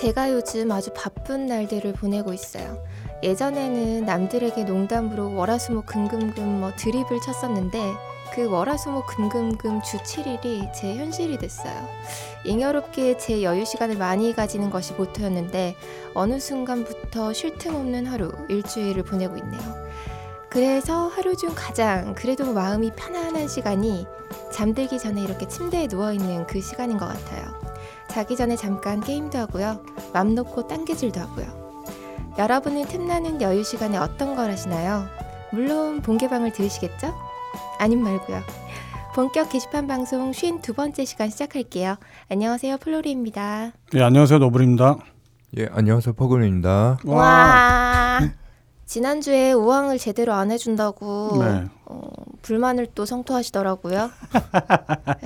제가 요즘 아주 바쁜 날들을 보내고 있어요. 예전에는 남들에게 농담으로 월화수목 금금금 뭐 드립을 쳤었는데 그 월화수목 금금금 주 7일이 제 현실이 됐어요. 잉여롭게 제 여유 시간을 많이 가지는 것이 모토였는데 어느 순간부터 쉴 틈 없는 하루, 일주일을 보내고 있네요. 그래서 하루 중 가장 그래도 마음이 편안한 시간이 잠들기 전에 이렇게 침대에 누워 있는 그 시간인 것 같아요. 자기 전에 잠깐 게임도 하고요. 맘 놓고 딴개질도 하고요. 여러분은 틈나는 여유 시간에 어떤 걸 하시나요? 물론 본개방을 들으시겠죠? 아님 말고요. 본격 게시판 방송 52번째 시간 시작할게요. 안녕하세요. 플로리입니다. 예, 안녕하세요. 노블입니다. 예, 안녕하세요. 퍼그입니다. 와. 지난주에 우왕을 제대로 안 해준다고 네. 어, 불만을 또 성토하시더라고요.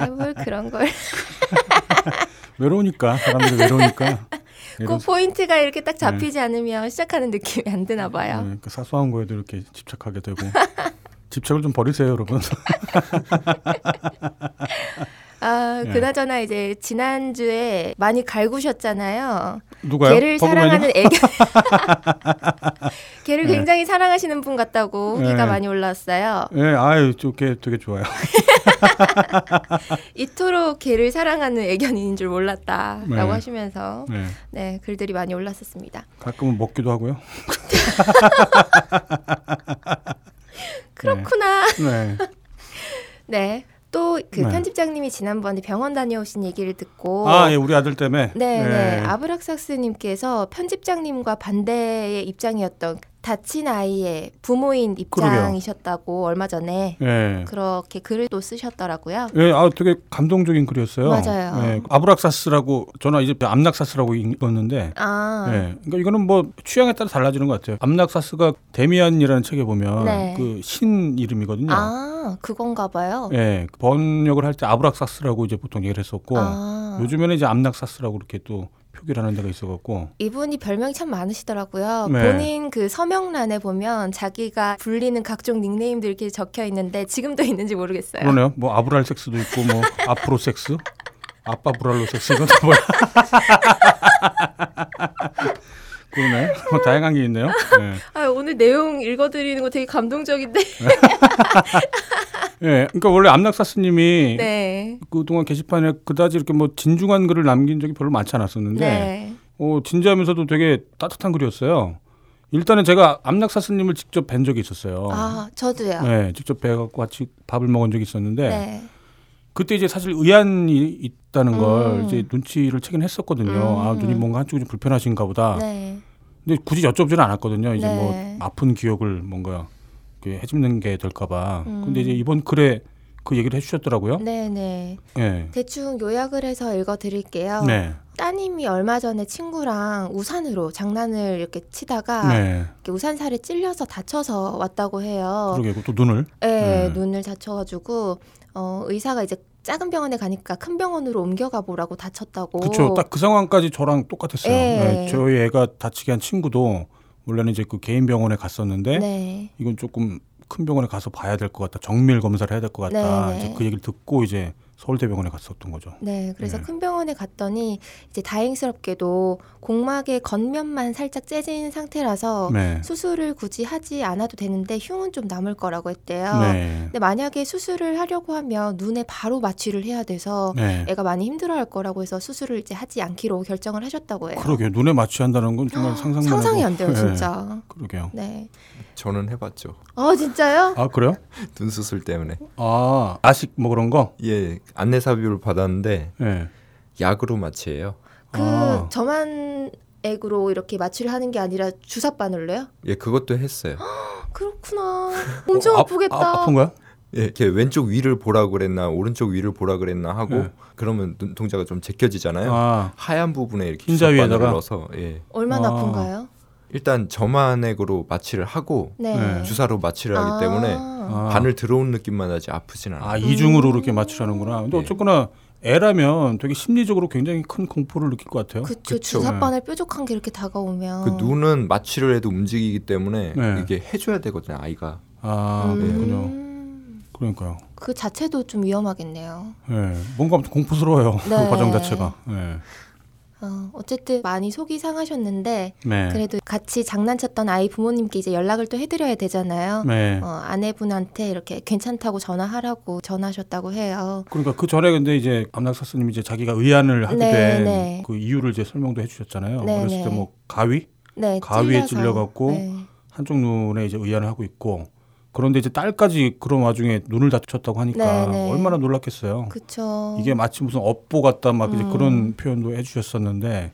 에이, 뭘 그런 걸. 외로우니까 사람들이 외로우니까. 그 포인트가 이렇게 딱 잡히지 않으면 시작하는 느낌이 안 드나 봐요. 네, 그 사소한 거에도 이렇게 집착하게 되고. 집착을 좀 버리세요, 여러분. 아, 네. 그나저나 이제 지난주에 많이 갈구셨잖아요. 누가요? 개를 퍼그맨이요? 사랑하는 애견. 개를 네. 굉장히 사랑하시는 분 같다고 네. 후기가 많이 올라왔어요. 예, 아유, 저게 되게 좋아요. 이토록 개를 사랑하는 애견인인 줄 몰랐다라고 네. 하시면서 네. 네 글들이 많이 올랐었습니다. 가끔은 먹기도 하고요. 그렇구나. 네. 네. 편집장님이 지난번에 병원 다녀오신 얘기를 듣고 아, 예, 우리 아들 때문에. 네, 네. 예. 아브락삭스님께서 편집장님과 반대의 입장이었던 다친 아이의 부모인 그러게요. 입장이셨다고 얼마 전에 예. 그렇게 글을 또 쓰셨더라고요. 예, 아, 되게 감동적인 글이었어요. 맞아요. 예, 아브락사스라고 저는 이제 압락사스라고 읽었는데, 아, 예, 그러니까 이거는 뭐 취향에 따라 달라지는 것 같아요. 압락사스가 데미안이라는 책에 보면 네. 그 신 이름이거든요. 아, 그건가 봐요. 예, 그 번역을 할 때 아브락사스라고 이제 보통 얘기를 했었고, 아, 요즘에는 이제 압락사스라고 이렇게 또 하는 데가 있어갖고, 이분이 별명이 참 많으시더라고요. 네. 본인 그 서명란에 보면 자기가 불리는 각종 닉네임들 이렇게 적혀 있는데 지금도 있는지 모르겠어요. 그러네요. 뭐 아브랄 섹스도 있고, 뭐 아프로 섹스, 아빠 브랄로 섹스 이건 다 뭐야? 그러네. 뭐 다양한 게 있네요. 예. 아, 오늘 내용 읽어드리는 거 되게 감동적인데. 예, 그러니까 원래 암락사스님이 네. 그동안 게시판에 그다지 이렇게 뭐 진중한 글을 남긴 적이 별로 많지 않았었는데, 네. 어, 진지하면서도 되게 따뜻한 글이었어요. 일단은 제가 암락사스님을 직접 뵌 적이 있었어요. 아, 저도요. 네, 직접 뵈갖고 같이 밥을 먹은 적이 있었는데, 네. 그때 이제 사실 의안이 있다는 걸 음. 이제 눈치를 채긴 했었거든요. 음. 아, 눈이 뭔가 한쪽이 좀 불편하신가 보다. 네. 근데 굳이 여쭤보지는 않았거든요. 이제 네. 뭐 아픈 기억을 뭔가 해집는 게 될까봐. 음. 근데 이제 이번 글에 그 얘기를 해주셨더라고요. 네, 네. 예. 대충 요약을 해서 읽어 드릴게요. 네. 따님이 얼마 전에 친구랑 우산으로 장난을 이렇게 치다가 네. 이렇게 우산살에 찔려서 다쳐서 왔다고 해요. 그러게 또 눈을. 네, 음. 눈을 다쳐가지고 어, 의사가 이제 작은 병원에 가니까 큰 병원으로 옮겨가 보라고 다쳤다고. 그렇죠. 딱 그 상황까지 저랑 똑같았어요. 예. 네, 저희 애가 다치게 한 친구도 원래는 이제 그 개인 병원에 갔었는데 네. 이건 조금 큰 병원에 가서 봐야 될 것 같다. 정밀 검사를 해야 될 것 같다. 네네. 이제 그 얘기를 듣고 이제 서울대병원에 갔었던 거죠. 네, 그래서 네. 큰 병원에 갔더니 이제 다행스럽게도 공막의 겉면만 살짝 째진 상태라서 네. 수술을 굳이 하지 않아도 되는데 흉은 좀 남을 거라고 했대요. 네. 근데 만약에 수술을 하려고 하면 눈에 바로 마취를 해야 돼서 네. 애가 많이 힘들어할 거라고 해서 수술을 이제 하지 않기로 결정을 하셨다고 해요. 그러게요. 눈에 마취한다는 건 정말 상상만 아, 상상이 해도- 안 돼요, 네. 진짜. 그러게요. 네. 저는 해봤죠. 어, 진짜요? 아 그래요? 눈 수술 때문에. 아 아식 뭐 그런 거? 예, 안내사비를 받았는데 예. 약으로 마취해요. 그 아. 저만 액으로 이렇게 마취를 하는 게 아니라 주사 바늘로요? 예, 그것도 했어요. 그렇구나. 엄청 어, 아- 아프겠다. 아, 아픈 거야? 예, 이렇게 왼쪽 위를 보라 그랬나 오른쪽 위를 보라 그랬나 하고 네. 그러면 눈동자가 좀 제껴지잖아요. 아 하얀 부분에 이렇게 흰자 주사바늘을 위에다가? 넣어서 예. 얼마나 아. 아픈가요? 일단 저만액으로 마취를 하고 네. 네. 주사로 마취를 하기 아. 때문에 아. 바늘 들어온 느낌만 하지 아프진 않아요. 아 이중으로 이렇게 마취하는구나. 근데 네. 어쨌거나 애라면 되게 심리적으로 굉장히 큰 공포를 느낄 것 같아요. 그쵸, 그쵸. 주사 바늘 뾰족한 게 이렇게 다가오면. 그 눈은 마취를 해도 움직이기 때문에 네. 이게 해줘야 되거든요 아이가. 아 음. 그렇군요. 그러니까요. 그 자체도 좀 위험하겠네요. 예, 뭔가 공포스러워요. 네. 그 과정 자체가. 예. 어, 어쨌든 많이 속이 상하셨는데 네. 그래도 같이 장난쳤던 아이 부모님께 이제 연락을 또 해드려야 되잖아요. 네. 어, 아내분한테 이렇게 괜찮다고 전화하라고 전하셨다고 해요. 그러니까 그 전에 근데 이제 암낙사스님이 이제 자기가 의안을 하게 네, 된 네. 그 이유를 이제 설명도 해주셨잖아요. 네, 그랬을 네. 때뭐 가위 네, 가위에. 찔려갖고 네. 한쪽 눈에 이제 의안을 하고 있고 그런데 이제 딸까지 그런 와중에 눈을 다쳤다고 하니까 네, 네. 얼마나 놀랐겠어요. 그쵸. 이게 마치 무슨 업보 같다 막 이제 음. 그런 표현도 해주셨었는데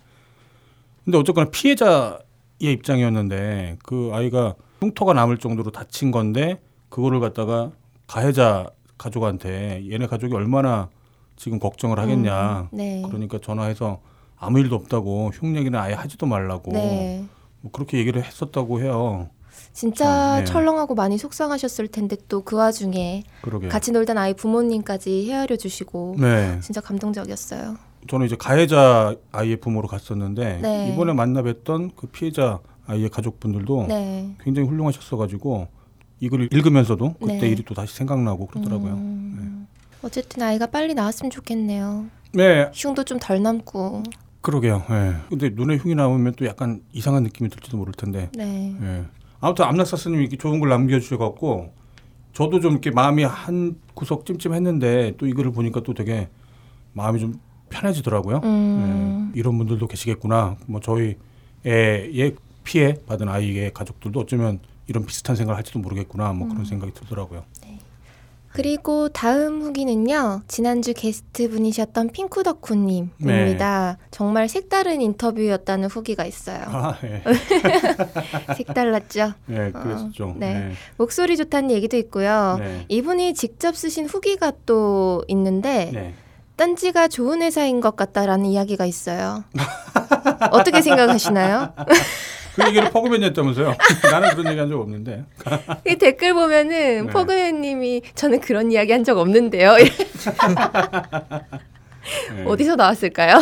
근데 어쨌거나 피해자의 입장이었는데 그 아이가 흉터가 남을 정도로 다친 건데 그거를 갖다가 가해자 가족한테 얘네 가족이 얼마나 지금 걱정을 하겠냐 음, 네. 그러니까 전화해서 아무 일도 없다고 흉내기는 아예 하지도 말라고 네. 뭐 그렇게 얘기를 했었다고 해요. 진짜 참, 네. 철렁하고 많이 속상하셨을 텐데 또 그 와중에 그러게. 같이 놀던 아이 부모님까지 헤아려 주시고 네. 진짜 감동적이었어요. 저는 이제 가해자 아이의 부모로 갔었는데 네. 이번에 만나 뵀던 그 피해자 아이의 가족분들도 네. 굉장히 훌륭하셨어가지고 이걸 읽으면서도 그때 네. 일이 또 다시 생각나고 그러더라고요. 음, 어쨌든 아이가 빨리 나왔으면 좋겠네요. 네, 흉도 좀 덜 남고. 그러게요. 예. 근데 눈에 흉이 나오면 또 약간 이상한 느낌이 들지도 모를 텐데. 네. 예. 아무튼 암낙사스님이 이렇게 좋은 걸 남겨주셔갖고 저도 좀 이렇게 마음이 한 구석 찜찜했는데 또 이거를 보니까 또 되게 마음이 좀 편해지더라고요. 음. 예. 이런 분들도 계시겠구나. 뭐 저희 애의 피해 받은 아이의 가족들도 어쩌면 이런 비슷한 생각을 할지도 모르겠구나. 뭐 음. 그런 생각이 들더라고요. 그리고 다음 후기는요. 지난주 게스트 분이셨던 핑크덕후님입니다. 정말 색다른 인터뷰였다는 후기가 있어요. 아, 예. 색달랐죠. 예, 그랬었죠. 네. 목소리 좋다는 얘기도 있고요. 네. 이분이 직접 쓰신 후기가 또 있는데 네. 딴지가 좋은 회사인 것 같다라는 이야기가 있어요. 어떻게 생각하시나요? 그 얘기를 퍼그맨이었다면서요? 나는 그런 얘기 한 적 없는데. 이 댓글 보면은 네. 퍼그맨님이 저는 그런 이야기 한 적 없는데요. 예. 어디서 나왔을까요?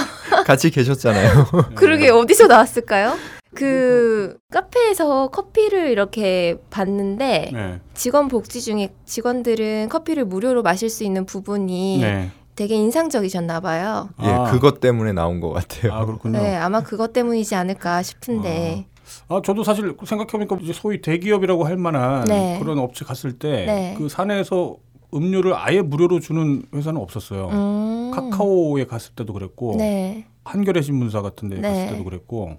같이 계셨잖아요. 그러게 어디서 나왔을까요? 그 카페에서 커피를 이렇게 봤는데 네. 직원 복지 중에 직원들은 커피를 무료로 마실 수 있는 부분이 네. 되게 인상적이셨나 봐요. 예, 아. 그것 때문에 나온 것 같아요. 아 그렇군요. 네, 아마 그것 때문이지 않을까 싶은데. 아 저도 사실 생각해보니까 이제 소위 대기업이라고 할 만한 네. 그런 업체 갔을 때 네. 그 사내에서 음료를 아예 무료로 주는 회사는 없었어요. 음. 카카오에 갔을 때도 그랬고 네. 한겨레 신문사 같은 데 네. 갔을 때도 그랬고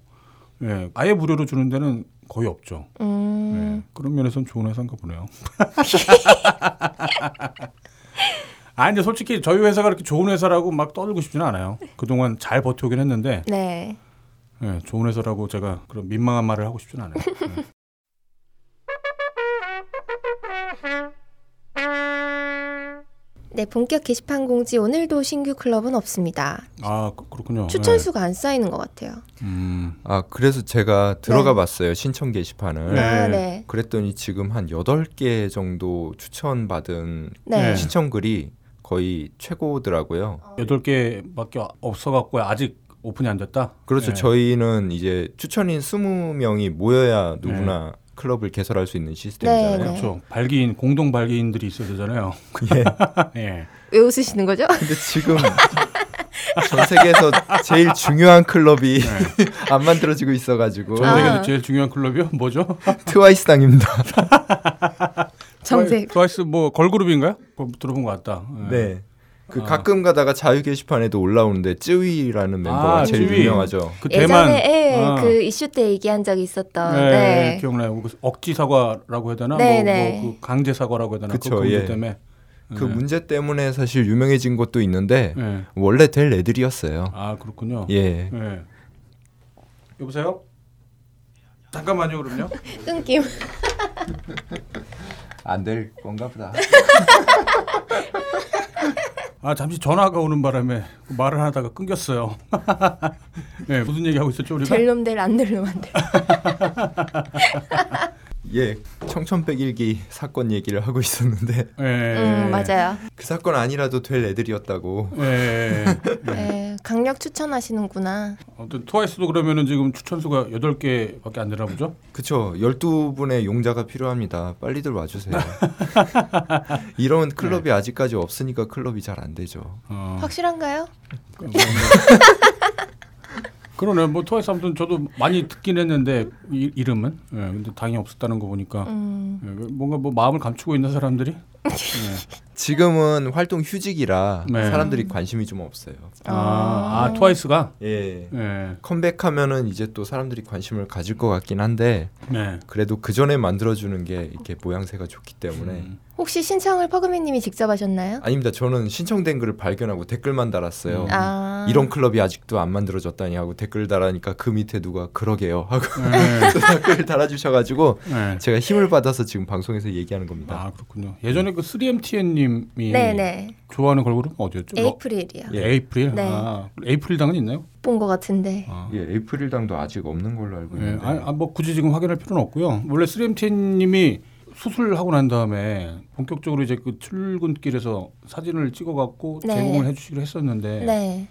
예, 아예 무료로 주는 데는 거의 없죠. 음. 예, 그런 면에서는 좋은 회사인가 보네요. 아 근데 솔직히 저희 회사가 그렇게 좋은 회사라고 막 떠들고 싶지는 않아요. 그동안 잘 버텨오긴 했는데 네. 예, 좋은 회사라고 제가 그런 민망한 말을 하고 싶지는 않아요. 예. 네, 본격 게시판 공지 오늘도 신규 클럽은 없습니다. 아 그- 그렇군요. 추천 예. 수가 안 쌓이는 것 같아요. 음, 아, 그래서 제가 들어가 네. 봤어요. 신청 게시판을. 네. 아, 네. 그랬더니 지금 한 8개 정도 추천받은 네. 네. 신청글이 거의 최고더라고요. 여덟 개밖에 없어갖고 아직 오픈이 안 됐다. 그렇죠. 예. 저희는 이제 추천인 20명이 모여야 누구나 클럽을 개설할 수 있는 네, 시스템이잖아요. 네. 그렇죠. 발기인 공동 발기인들이 있어야 되잖아요. 예. 예. 왜 웃으시는 거죠? 근데 지금 전 세계에서 제일 중요한 클럽이 안 만들어지고 있어가지고 전 아. 세계에서 제일 중요한 클럽이요? 뭐죠? 트와이스당입니다. 정색. 트와이스 뭐 걸그룹인가요? 들어본 것 같다. 예. 네. 그 아. 가끔 가다가 자유 게시판에도 올라오는데 쯔위라는 멤버가 아, 제일 쯔위. 유명하죠. 그 대만 예전에 예, 아. 그 이슈 때 얘기한 적 있었던. 네, 네. 기억나요. 그 억지 사과라고 해야 되나? 네, 뭐, 네. 뭐그 강제 사과라고 해야 되나? 그쵸, 그 문제 예. 때문에. 그 예. 문제 때문에 사실 유명해진 것도 있는데 예. 원래 될 애들이었어요. 아 그렇군요. 예. 예. 여보세요? 잠깐만요, 그럼요. 끊김. 안 될 건가 보다. 아 잠시 전화가 오는 바람에 말을 하다가 끊겼어요. 네, 무슨 얘기 하고 있었죠 우리가? 될 놈 될 안 될 놈 안 될. 예. 청천백일기 사건 얘기를 하고 있었는데 예, 음, 맞아요. 그 사건 아니라도 될 애들이었다고. 예, 예. 예. 네, 강력 추천하시는구나. 아무튼 트와이스도 그러면은 지금 추천수가 8개밖에 안 되나 보죠? 그쵸. 12분의 용자가 필요합니다. 빨리들 와주세요. 이런 클럽이 아직까지 없으니까 클럽이 잘 안 되죠. 어. 확실한가요? 뭐, 그러네. 뭐 트와이스 아무튼 저도 많이 듣긴 했는데 이, 이름은. 예. 근데 당연히 없었다는 거 보니까 음. 예, 뭔가 뭐 마음을 감추고 있는 사람들이. 예. 지금은 활동 휴직이라 네. 사람들이 관심이 좀 없어요. 아, 아 트와이스가. 예. 예. 컴백하면은 이제 또 사람들이 관심을 가질 것 같긴 한데 네. 그래도 그 전에 만들어주는 게 이렇게 모양새가 좋기 때문에 음. 혹시 신청을 퍼그맨님이 직접 하셨나요? 아닙니다. 저는 신청된 글을 발견하고 댓글만 달았어요. 음. 아 이런 클럽이 아직도 안 만들어졌다니 하고 댓글 달하니까 그 밑에 누가 그러게요 하고 예. 또 댓글 달아주셔가지고 예. 제가 힘을 받아서 지금 방송에서 얘기하는 겁니다. 아 그렇군요. 예전에 그 3MTN님이 네네 좋아하는 걸그룹 어디였죠? 러- 에이프릴이요. 예. 에이프릴. 네. 아, 에이프릴 당은 있나요? 본 것 같은데. 아. 예, 에이프릴당도 아직 없는 걸로 알고 예, 있는데. 아, 아, 뭐 굳이 지금 확인할 필요는 없고요. 원래 3MTN님이 수술하고 난 다음에 본격적으로 이제 그 출근길에서 사진을 찍어갖고 네. 제공을 해주시기로 했었는데 네.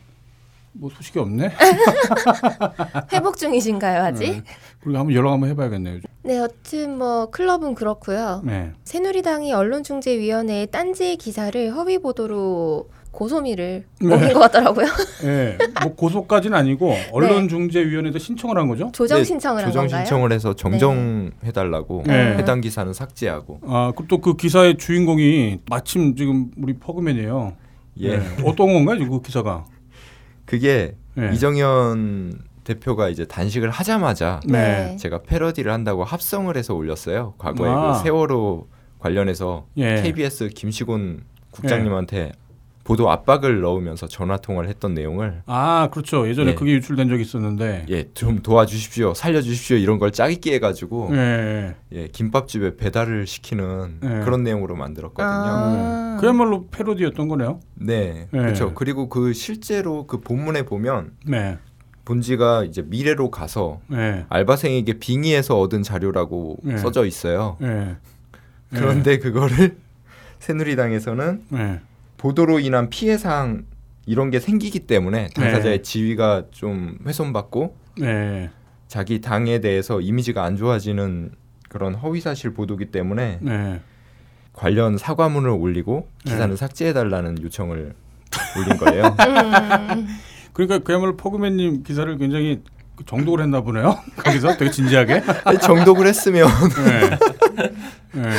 뭐 소식이 없네. 회복 중이신가요 아직? 네. 그리고 한번 연락 한번 해봐야겠네요. 네, 여튼 뭐 클럽은 그렇고요. 네. 새누리당이 언론중재위원회에 딴지 기사를 허위 보도로 고소미를 네. 먹인 것 같더라고요. 예, 뭐 고소까지는 아니고 언론중재위원회에다 신청을 한 거죠. 조정 네, 신청을 한 조정 건가요? 신청을 해서 정정해달라고 네. 해당 기사는 삭제하고 아, 그리고 또 그 기사의 주인공이 마침 지금 우리 퍼그맨이에요. 예 네. 어떤 건가요, 그 기사가? 그게 네. 이정현 대표가 이제 단식을 하자마자 네. 제가 패러디를 한다고 합성을 해서 올렸어요. 과거에 아. 그 세월호 관련해서 예. KBS 김시곤 국장님한테 보도 압박을 넣으면서 전화 통화를 했던 내용을 아, 그렇죠. 예전에 예. 그게 유출된 적이 있었는데. 예좀 도와주십시오, 살려주십시오 이런 걸 짜깁기 해가지고 예. 예 김밥집에 배달을 시키는 예. 그런 내용으로 만들었거든요. 아. 네. 그야말로 패러디였던 거네요. 네, 예. 그렇죠. 그리고 그 실제로 그 본문에 보면 네. 본지가 이제 미래로 가서 네. 알바생에게 빙의해서 얻은 자료라고 예. 써져 있어요. 네. 그런데 그거를 새누리당에서는 네. 보도로 인한 피해 사항 이런 게 생기기 때문에 당사자의 네. 지위가 좀 훼손받고 네. 자기 당에 대해서 이미지가 안 좋아지는 그런 허위 사실 보도기 때문에 네. 관련 사과문을 올리고 기사는 네. 삭제해 달라는 요청을 올린 거예요. 음. 그러니까 그야말로 포그맨님 기사를 굉장히 그 정독을 했나 보네요. 거기서 되게 진지하게. 정독을 했으면 네. 네.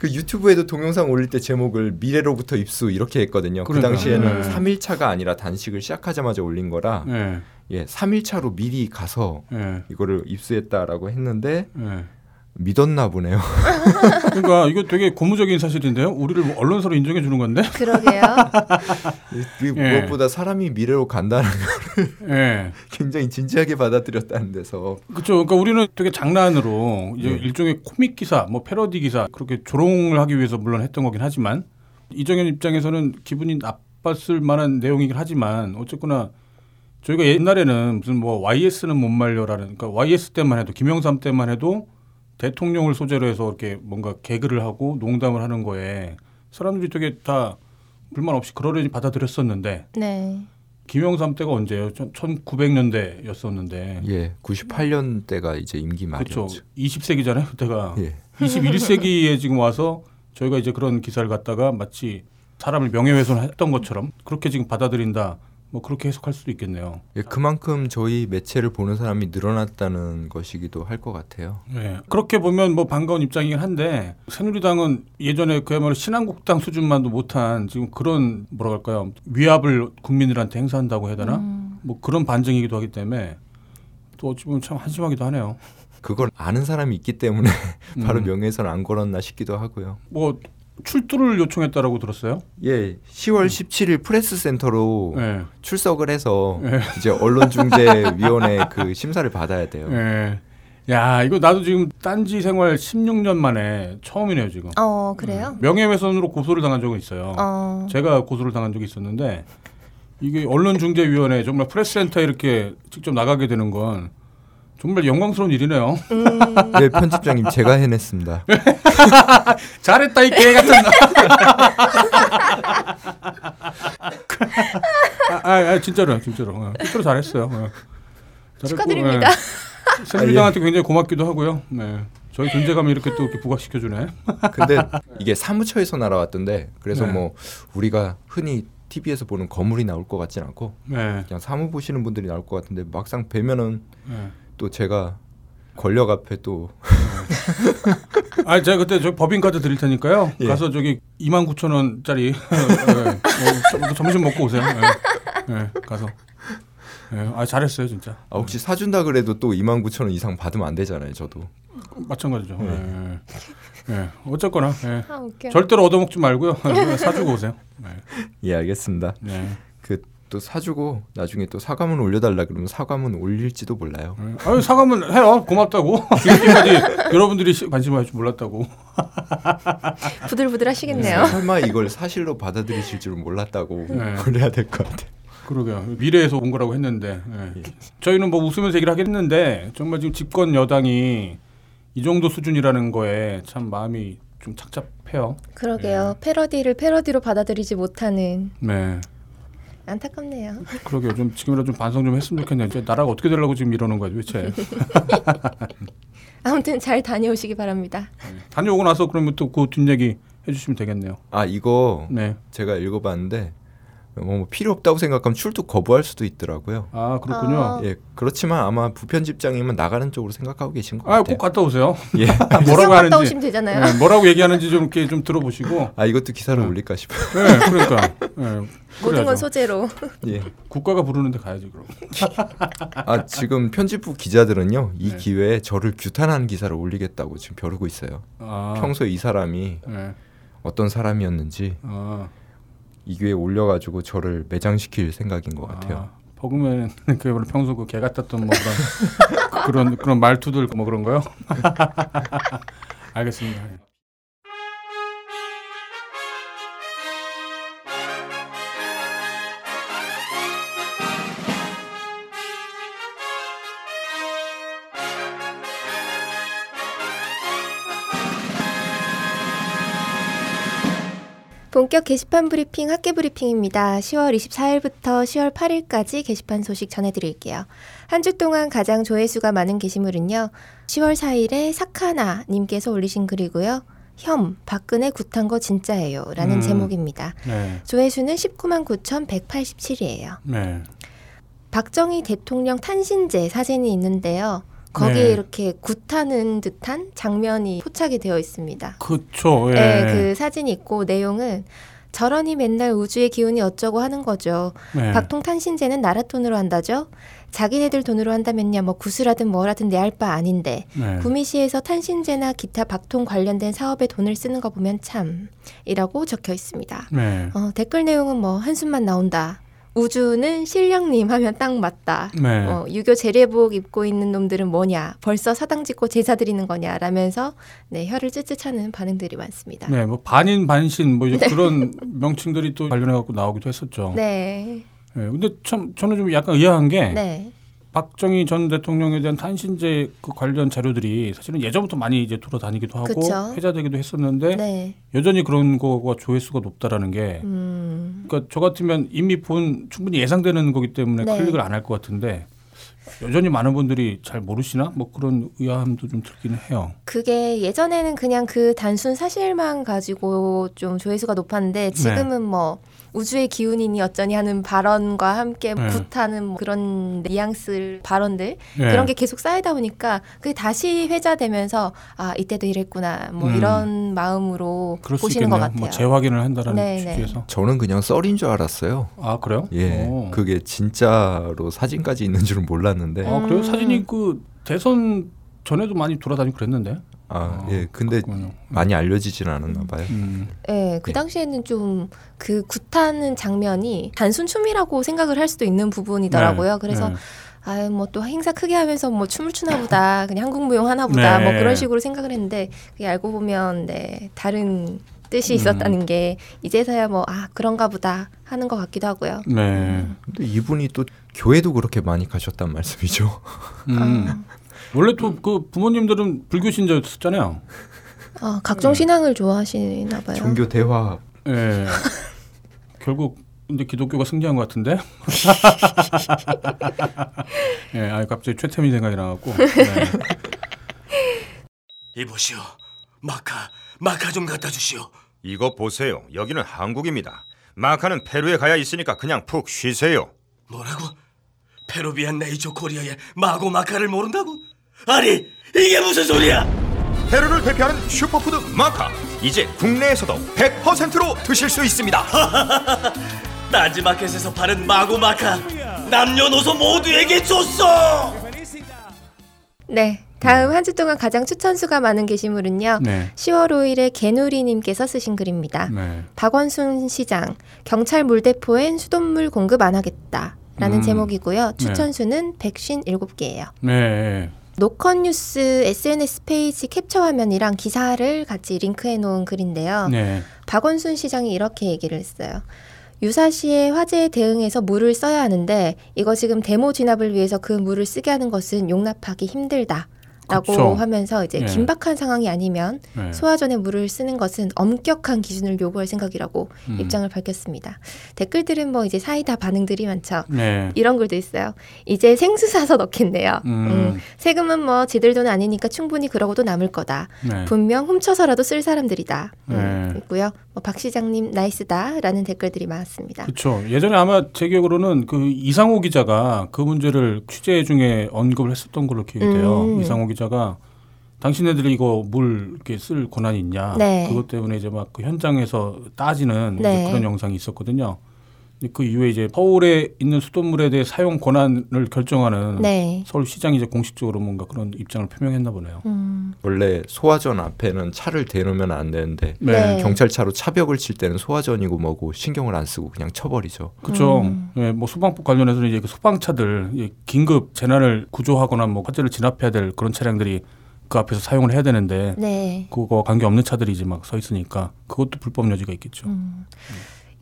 그 유튜브에도 동영상 올릴 때 제목을 미래로부터 입수 이렇게 했거든요. 그 그러니까. 당시에는 네. 3일차가 아니라 단식을 시작하자마자 올린 거라 네. 예, 3일차로 미리 가서 네. 이거를 입수했다라고 했는데 네. 믿었나 보네요. 그러니까 이거 되게 고무적인 사실인데요. 우리를 뭐 언론사로 인정해 주는 건데. 그러게요. 그 예. 무엇보다 사람이 미래로 간다는 걸 네. 굉장히 진지하게 받아들였다는 데서 그렇죠. 그러니까 우리는 되게 장난으로 이제 네. 일종의 코믹 기사, 뭐 패러디 기사 그렇게 조롱을 하기 위해서 물론 했던 거긴 하지만 이정현 입장에서는 기분이 나빴을 만한 내용이긴 하지만 어쨌거나 저희가 옛날에는 무슨 뭐 YS는 못 말려라는 그러니까 YS 때만 해도 김영삼 때만 해도 대통령을 소재로 해서 이렇게 뭔가 개그를 하고 농담을 하는 거에 사람들이 되게 다 불만 없이 그러려니 받아들였었는데 네. 김영삼 때가 언제예요? 1900년대였었는데 예, 98년대가 이제 임기 그렇죠. 말이었죠. 20세기잖아요. 그때가 예. 21세기에 지금 와서 저희가 이제 그런 기사를 갖다가 마치 사람을 명예훼손했던 것처럼 그렇게 지금 받아들인다. 뭐 그렇게 해석할 수도 있겠네요. 예, 그만큼 저희 매체를 보는 사람이 늘어났다는 것이기도 할 것 같아요. 네. 그렇게 보면 뭐 반가운 입장이긴 한데 새누리당은 예전에 그야말로 신한국당 수준만도 못한 지금 그런 뭐라 할까요 위압을 국민들한테 행사한다고 해야 되나 음. 뭐 그런 반증이기도 하기 때문에 또 어찌 보면 참 한심하기도 하네요. 그걸 아는 사람이 있기 때문에 바로 음. 명예훼손 안 걸었나 싶기도 하고요. 뭐 출두를 요청했다라고 들었어요. 예, 10월 17일 프레스 센터로 네. 출석을 해서 네. 이제 언론중재위원회 그 심사를 받아야 돼요. 예. 야, 이거 나도 지금 딴지 생활 16년 만에 처음이네요, 지금. 어 그래요? 명예훼손으로 고소를 당한 적은 있어요. 어. 제가 고소를 당한 적이 있었는데 이게 언론중재위원회 정말 프레스 센터에 이렇게 직접 나가게 되는 건 정말 영광스러운 일이네요. 음. 네, 편집장님 제가 해냈습니다. 잘했다 이 개 같은. 아, 아, 아, 진짜로 진짜로 어, 진짜로 잘했어요. 어. 잘했고, 축하드립니다. 예. 새누리당한테 굉장히 고맙기도 하고요. 네. 저희 존재감을 이렇게 또 이렇게 부각시켜주네. 근데 이게 사무처에서 날아왔던데 그래서 네. 뭐 우리가 흔히 TV에서 보는 거물이 나올 것 같진 않고 네. 그냥 사무 보시는 분들이 나올 것 같은데 막상 뵈면은 네. 또 제가 권력 앞에 또 아, 제가 그때 저 법인카드 드릴 테니까요. 예. 가서 저기 2만 9천 원짜리 네. 어, 점심 먹고 오세요. 네. 네. 가서. 네. 아, 잘했어요, 진짜. 아, 혹시 사준다 그래도 또 2만 9천 원 이상 받으면 안 되잖아요. 저도 마찬가지죠. 네. 네. 어쨌거나 네. 아. 절대로 얻어먹지 말고요. 사주고 오세요. 네. 예 알겠습니다. 네. 그또 사주고 나중에 또 사과문 올려달라 그러면 사과문 올릴지도 몰라요. 네. 아유 사과문 해요. 고맙다고. 이렇게까지 여러분들이 시- 관심을 할줄 몰랐다고. 부들부들 하시겠네요. 설마 이걸 사실로 받아들이실 줄은 몰랐다고 네. 그래야 될 것 같아. 그러게요. 미래에서 온 거라고 했는데 네. 예. 저희는 뭐 웃으면서 얘기를 하겠는데 정말 지금 집권 여당이 이 정도 수준이라는 거에 참 마음이 좀 착잡해요. 그러게요. 패러디를 패러디로 받아들이지 못하는 네. 안타깝네요. 그러게요. 좀 지금이라도 좀 반성 좀 했으면 좋겠네요. 이제 나라가 어떻게 되려고 지금 이러는 거야 도대체. 아무튼 잘 다녀오시기 바랍니다. 다녀오고 나서 그러면 또 그 뒷얘기 해주시면 되겠네요. 아 이거 네. 제가 읽어봤는데 뭐 필요 없다고 생각하면 출두 거부할 수도 있더라고요. 아 그렇군요. 아. 예 그렇지만 아마 부편집장이면 나가는 쪽으로 생각하고 계신 것아 같아요. 꼭 갔다 오세요. 예. 뭐라고 구경 갔다 하는지 오시면 되잖아요. 네, 뭐라고 얘기하는지 좀 이렇게 좀 들어보시고. 아 이것도 기사를 네. 올릴까 싶어요. 네, 그러니까. 네, 모든 그래야죠. 건 소재로. 예. 국가가 부르는데 가야지 그럼. 아 지금 편집부 기자들은요 이 네. 기회에 저를 규탄하는 기사를 올리겠다고 지금 벼르고 있어요. 아, 평소 에 이 사람이 네. 어떤 사람이었는지 아, 이 기회에 올려가지고 저를 매장시킬 생각인 것 같아요. 아, 버그맨 그 평소 그 개 같았던 뭐 그런 그런 그런 말투들 뭐 그런 거요. 알겠습니다. 본격 게시판 브리핑 학계 브리핑입니다. 10월 24일부터 10월 8일까지 게시판 소식 전해드릴게요. 한 주 동안 가장 조회수가 많은 게시물은요. 10월 4일에 사카나 님께서 올리신 글이고요. 혐, 박근혜 굿한 거 진짜예요. 라는 음. 제목입니다. 네, 조회수는 19만 9,187이에요. 네, 박정희 대통령 탄신제 사진이 있는데요. 거기에 네. 이렇게 굿하는 듯한 장면이 포착이 되어 있습니다. 그렇죠. 예. 네, 그 사진이 있고 내용은 저런이 맨날 우주의 기운이 어쩌고 하는 거죠. 네. 박통 탄신제는 나라 돈으로 한다죠. 자기네들 돈으로 한다면야 뭐 구슬하든 뭐라든 내알바 아닌데 네. 구미시에서 탄신제나 기타 박통 관련된 사업에 돈을 쓰는 거 보면 참이라고 적혀 있습니다. 네. 어, 댓글 내용은 뭐 한숨만 나온다. 우주는 신령님 하면 딱 맞다. 네. 어, 유교 제례복 입고 있는 놈들은 뭐냐? 벌써 사당 짓고 제사 드리는 거냐? 라면서 네, 혀를 찌릿하는 반응들이 많습니다. 네, 뭐 반인 반신 뭐 이제 그런 명칭들이 또 관련해 갖고 나오기도 했었죠. 네. 네, 근데 참 저는 좀 약간 의아한 게 네. 박정희 전 대통령에 대한 탄신제 그 관련 자료들이 사실은 예전부터 많이 이제 돌아다니기도 하고 그쵸. 회자되기도 했었는데 네. 여전히 그런 거가 조회수가 높다라는 게 음. 그러니까 저 같으면 이미 본 충분히 예상되는 거기 때문에 네. 클릭을 안 할 것 같은데 여전히 많은 분들이 잘 모르시나 뭐 그런 의아함도 좀 들기는 해요. 그게 예전에는 그냥 그 단순 사실만 가지고 좀 조회수가 높았는데 지금은 뭐 우주의 기운이니 어쩌니 하는 발언과 함께 네. 굿하는 뭐 그런 뉘앙스 발언들 네. 그런 게 계속 쌓이다 보니까 그게 다시 회자되면서 아 이때도 이랬구나 뭐 음. 이런 마음으로 보시는 것 있겠네요. 같아요. 뭐 재확인을 한다는 네, 네. 취지에서. 저는 그냥 썰인 줄 알았어요. 아 그래요? 예, 오. 그게 진짜로 사진까지 있는 줄은 몰랐는데. 아 그래요? 음. 사진이 그 대선 전에도 많이 돌아다니고 그랬는데. 아, 아, 예, 근데 그렇군요. 많이 알려지진 않았나 봐요. 음. 네, 그 예. 당시에는 좀 그 굿하는 장면이 단순 춤이라고 생각을 할 수도 있는 부분이더라고요. 네, 그래서 네. 아유 뭐 또 행사 크게 하면서 뭐 춤을 추나 보다 그냥 한국 무용 하나 보다 네. 뭐 그런 식으로 생각을 했는데 그게 알고 보면 네 다른 뜻이 음. 있었다는 게 이제서야 뭐 아 그런가 보다 하는 것 같기도 하고요. 네. 근데 이분이 또 교회도 그렇게 많이 가셨단 말씀이죠. 음. 아. 원래 또 그 부모님들은 불교 신자였었잖아요. 아, 각종 네. 신앙을 좋아하시나 봐요. 종교 대화 예. 결국 근데 기독교가 승리한 것 같은데. 예, 아 갑자기 최태민 생각이 나갖고. 네. 이보시오. 마카, 마카 좀 갖다 주시오. 이거 보세요. 여기는 한국입니다. 마카는 페루에 가야 있으니까 그냥 푹 쉬세요. 뭐라고? 페루비안 네이처 코리아의 마고 마카를 모른다고? 아니 이게 무슨 소리야? 페루를 대표하는 슈퍼푸드 마카. 이제 국내에서도 100%로 드실 수 있습니다. 딴지마켓에서 파는 마고 마카 남녀노소 모두에게 줬어. 네. 다음 한 주 동안 가장 추천수가 많은 게시물은요. 네. 10월 5일에 개누리님께서 쓰신 글입니다. 네. 박원순 시장 경찰 물대포엔 수돗물 공급 안 하겠다. 라는 음. 제목이고요. 추천수는 157개예요. 네. 노컷 뉴스 SNS 페이지 캡처 화면이랑 기사를 같이 링크해 놓은 글인데요. 네. 박원순 시장이 이렇게 얘기를 했어요. 유사시에 화재에 대응해서 물을 써야 하는데 이거 지금 데모 진압을 위해서 그 물을 쓰게 하는 것은 용납하기 힘들다. 라고 그쵸. 하면서 이제 예. 긴박한 상황이 아니면 네. 소화전에 물을 쓰는 것은 엄격한 기준을 요구할 생각이라고 음. 입장을 밝혔습니다. 댓글들은 뭐 이제 사이다 반응들이 많죠. 네. 이런 글도 있어요. 이제 생수 사서 넣겠네요. 음. 음, 세금은 뭐 지들 돈 아니니까 충분히 그러고도 남을 거다. 네. 분명 훔쳐서라도 쓸 사람들이다. 음, 네. 있고요. 뭐 박 시장님 나이스다라는 댓글들이 많았습니다. 그렇죠. 예전에 아마 제 기억으로는 그 이상호 기자가 그 문제를 취재 중에 언급을 했었던 걸로 기억이 돼요. 음. 이상호 기자 가 당신네들이 이거 물 이렇게 쓸 권한이 있냐? 네. 그것 때문에 이제 막 그 현장에서 따지는 네. 그런 영상이 있었거든요. 그 이후에 이제 서울에 있는 수돗물에 대해 사용 권한을 결정하는 네. 서울시장이 이제 공식적으로 뭔가 그런 입장을 표명했나 보네요. 음, 원래 소화전 앞에는 차를 대놓으면 안 되는데 네. 경찰차로 차벽을 칠 때는 소화전이고 뭐고 신경을 안 쓰고 그냥 쳐버리죠. 그렇죠. 음. 예, 뭐 소방법 관련해서는 이제 그 소방차들 예, 긴급 재난을 구조하거나 뭐 화재를 진압해야 될 그런 차량들이 그 앞에서 사용을 해야 되는데 네. 그거 관계 없는 차들이 이제 막 서 있으니까 그것도 불법 여지가 있겠죠. 음.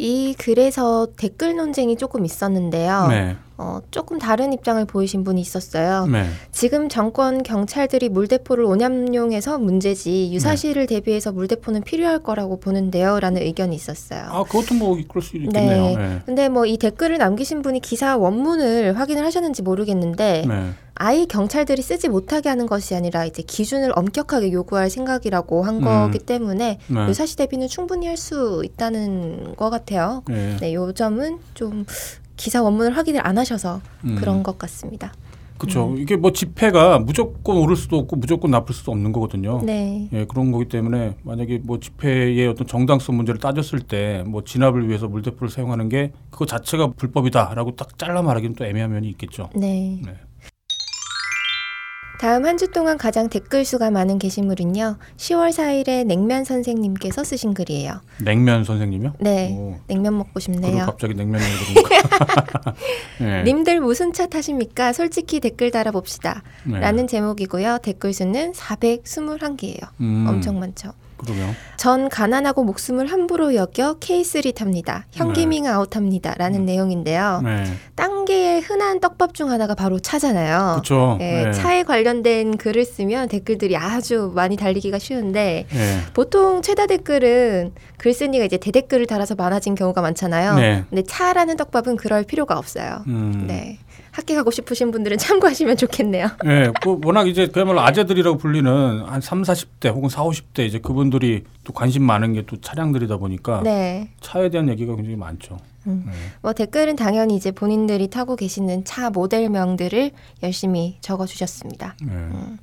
이 글에서 댓글 논쟁이 조금 있었는데요. 네, 어, 조금 다른 입장을 보이신 분이 있었어요. 네, 지금 정권 경찰들이 물대포를 오남용해서 문제지 유사시를 네. 대비해서 물대포는 필요할 거라고 보는데요라는 의견이 있었어요. 아 그것도 뭐 그럴 수 있겠네요. 네. 네, 근데 뭐 이 댓글을 남기신 분이 기사 원문을 확인을 하셨는지 모르겠는데 네, 아예 경찰들이 쓰지 못하게 하는 것이 아니라 이제 기준을 엄격하게 요구할 생각이라고 한 음. 거기 때문에 네. 유사시 대비는 충분히 할 수 있다는 것 같아요. 네. 네, 요 점은 좀 기사 원문을 확인을 안 하셔서 음. 그런 것 같습니다. 그렇죠. 이게 뭐 집회가 무조건 오를 수도 없고 무조건 나쁠 수도 없는 거거든요. 네. 예, 그런 거기 때문에 만약에 뭐 집회의 어떤 정당성 문제를 따졌을 때 뭐 진압을 위해서 물대포를 사용하는 게 그거 자체가 불법이다라고 딱 잘라 말하기는 또 애매한 면이 있겠죠. 네. 네. 다음 한 주 동안 가장 댓글 수가 많은 게시물은요. 10월 4일에 냉면 선생님께서 쓰신 글이에요. 냉면 선생님이요? 네. 오, 냉면 먹고 싶네요. 갑자기 냉면 그러니까. 네. 님들 무슨 차 타십니까? 솔직히 댓글 달아봅시다. 네. 라는 제목이고요. 댓글 수는 421개예요. 음, 엄청 많죠. 그러게요. 전 가난하고 목숨을 함부로 여겨 K3 탑니다. 현기밍 네. 아웃합니다. 라는 내용인데요. 네. 땅계의 흔한 떡밥 중 하나가 바로 차잖아요. 그렇죠. 예, 네. 차에 관련된 글을 쓰면 댓글들이 아주 많이 달리기가 쉬운데 네. 보통 최다 댓글은 글쓴이가 이제 대댓글을 달아서 많아진 경우가 많잖아요. 네. 근데 차라는 떡밥은 그럴 필요가 없어요. 음. 네. 가고 싶으신 분들은 참고하시면 좋겠네요. 네, 그 워낙 이제 그야말로 아재들이라고 불리는 한 3, 40대 혹은 4, 50대 이제 그분들이 또 관심 많은 게 또 차량들이다 보니까 네. 차에 대한 얘기가 굉장히 많죠. 음. 네. 뭐 댓글은 당연히 이제 본인들이 타고 계시는 차 모델명들을 열심히 적어 주셨습니다. 네. 음.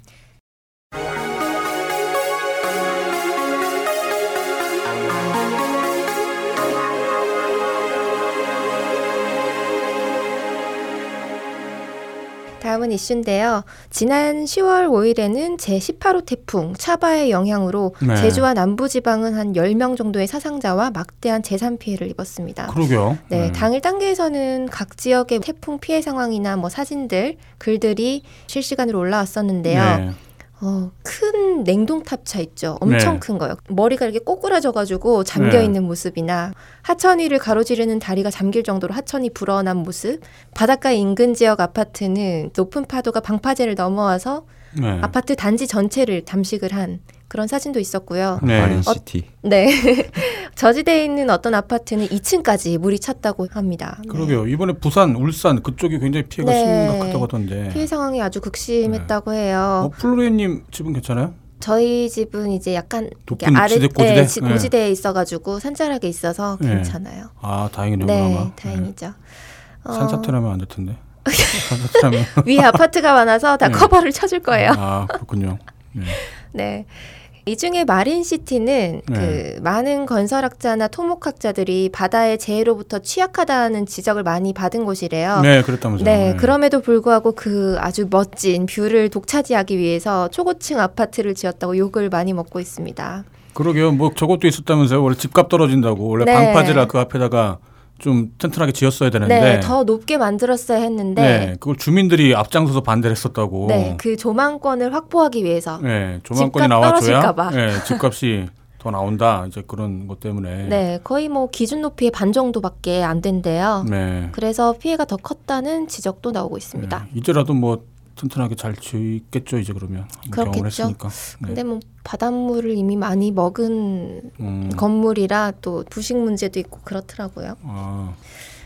다음은 이슈인데요. 지난 10월 5일에는 제18호 태풍 차바의 영향으로 네. 제주와 남부지방은 한 10명 정도의 사상자와 막대한 재산 피해를 입었습니다. 그러게요. 네, 당일 단계에서는 각 지역의 태풍 피해 상황이나 뭐 사진들, 글들이 실시간으로 올라왔었는데요. 네. 어, 큰 냉동탑차 있죠. 엄청 네. 큰 거요. 머리가 이렇게 꼬꾸라져가지고 잠겨 네. 있는 모습이나 하천 위를 가로지르는 다리가 잠길 정도로 하천이 불어난 모습. 바닷가 인근 지역 아파트는 높은 파도가 방파제를 넘어와서 네. 아파트 단지 전체를 담식을 한 그런 사진도 있었고요. 네. 마린시티. 네. 저지대에 있는 어떤 아파트는 2층까지 물이 찼다고 합니다. 네. 그러게요. 이번에 부산, 울산 그쪽이 굉장히 피해가 네. 심각하다고 하던데. 피해 상황이 아주 극심했다고 해요. 어, 플로리님 집은 괜찮아요? 저희 집은 이제 약간 아래 지대, 고지대? 네, 지- 네. 고지대에 있어가지고 산자락에 있어서 네. 괜찮아요. 아 다행이네요. 네, 그나마. 다행이죠. 어, 산사태라면 안 될 텐데. 산사태라면. 위에 아파트가 많아서 다 네. 커버를 쳐줄 거예요. 아 그렇군요. 네. 네. 이 중에 마린시티는 네. 그 많은 건설학자나 토목학자들이 바다의 재해로부터 취약하다는 지적을 많이 받은 곳이래요. 네, 그랬다면서요. 네, 그럼에도 불구하고 그 아주 멋진 view를 독차지하기 위해서 초고층 아파트를 지었다고 욕을 많이 먹고 있습니다. 그러게요. 뭐 저것도 있었다면서요. 원래 집값 떨어진다고 원래 네. 방파제를 그 앞에다가 좀 튼튼하게 지었어야 되는데. 네, 더 높게 만들었어야 했는데 네, 그걸 주민들이 앞장서서 반대를 했었다고. 네, 그 조망권을 확보하기 위해서 네, 조망권이 집값 나와줘야 떨어질까 봐. 네, 집값이 더 나온다. 이제 그런 것 때문에. 네, 거의 뭐 기준 높이의 반 정도밖에 안 된대요. 네. 그래서 피해가 더 컸다는 지적도 나오고 있습니다. 네, 이제라도 뭐 튼튼하게 잘 지겠죠 이제 그러면 경험을 그렇겠죠. 했으니까. 네. 근데 뭐 바닷물을 이미 많이 먹은 음, 건물이라 또 부식 문제도 있고 그렇더라고요. 아,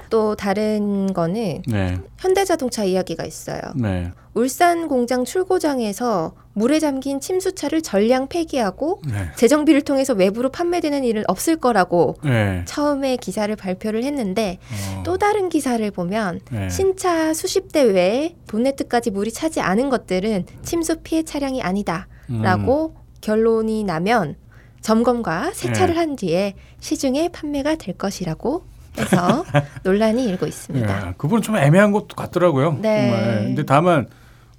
또 다른 거는 네, 현대자동차 이야기가 있어요. 네, 울산 공장 출고장에서 물에 잠긴 침수차를 전량 폐기하고 네, 재정비를 통해서 외부로 판매되는 일은 없을 거라고 네. 처음에 기사를 발표를 했는데 어, 또 다른 기사를 보면 네. 신차 수십 대 외에 본네트까지 물이 차지 않은 것들은 침수 피해 차량이 음. 아니다라고 결론이 나면 점검과 세차를 네. 한 뒤에 시중에 판매가 될 것이라고 해서 논란이 일고 있습니다. 예, 그분은 좀 애매한 것도 같더라고요. 네. 정말. 근데 다만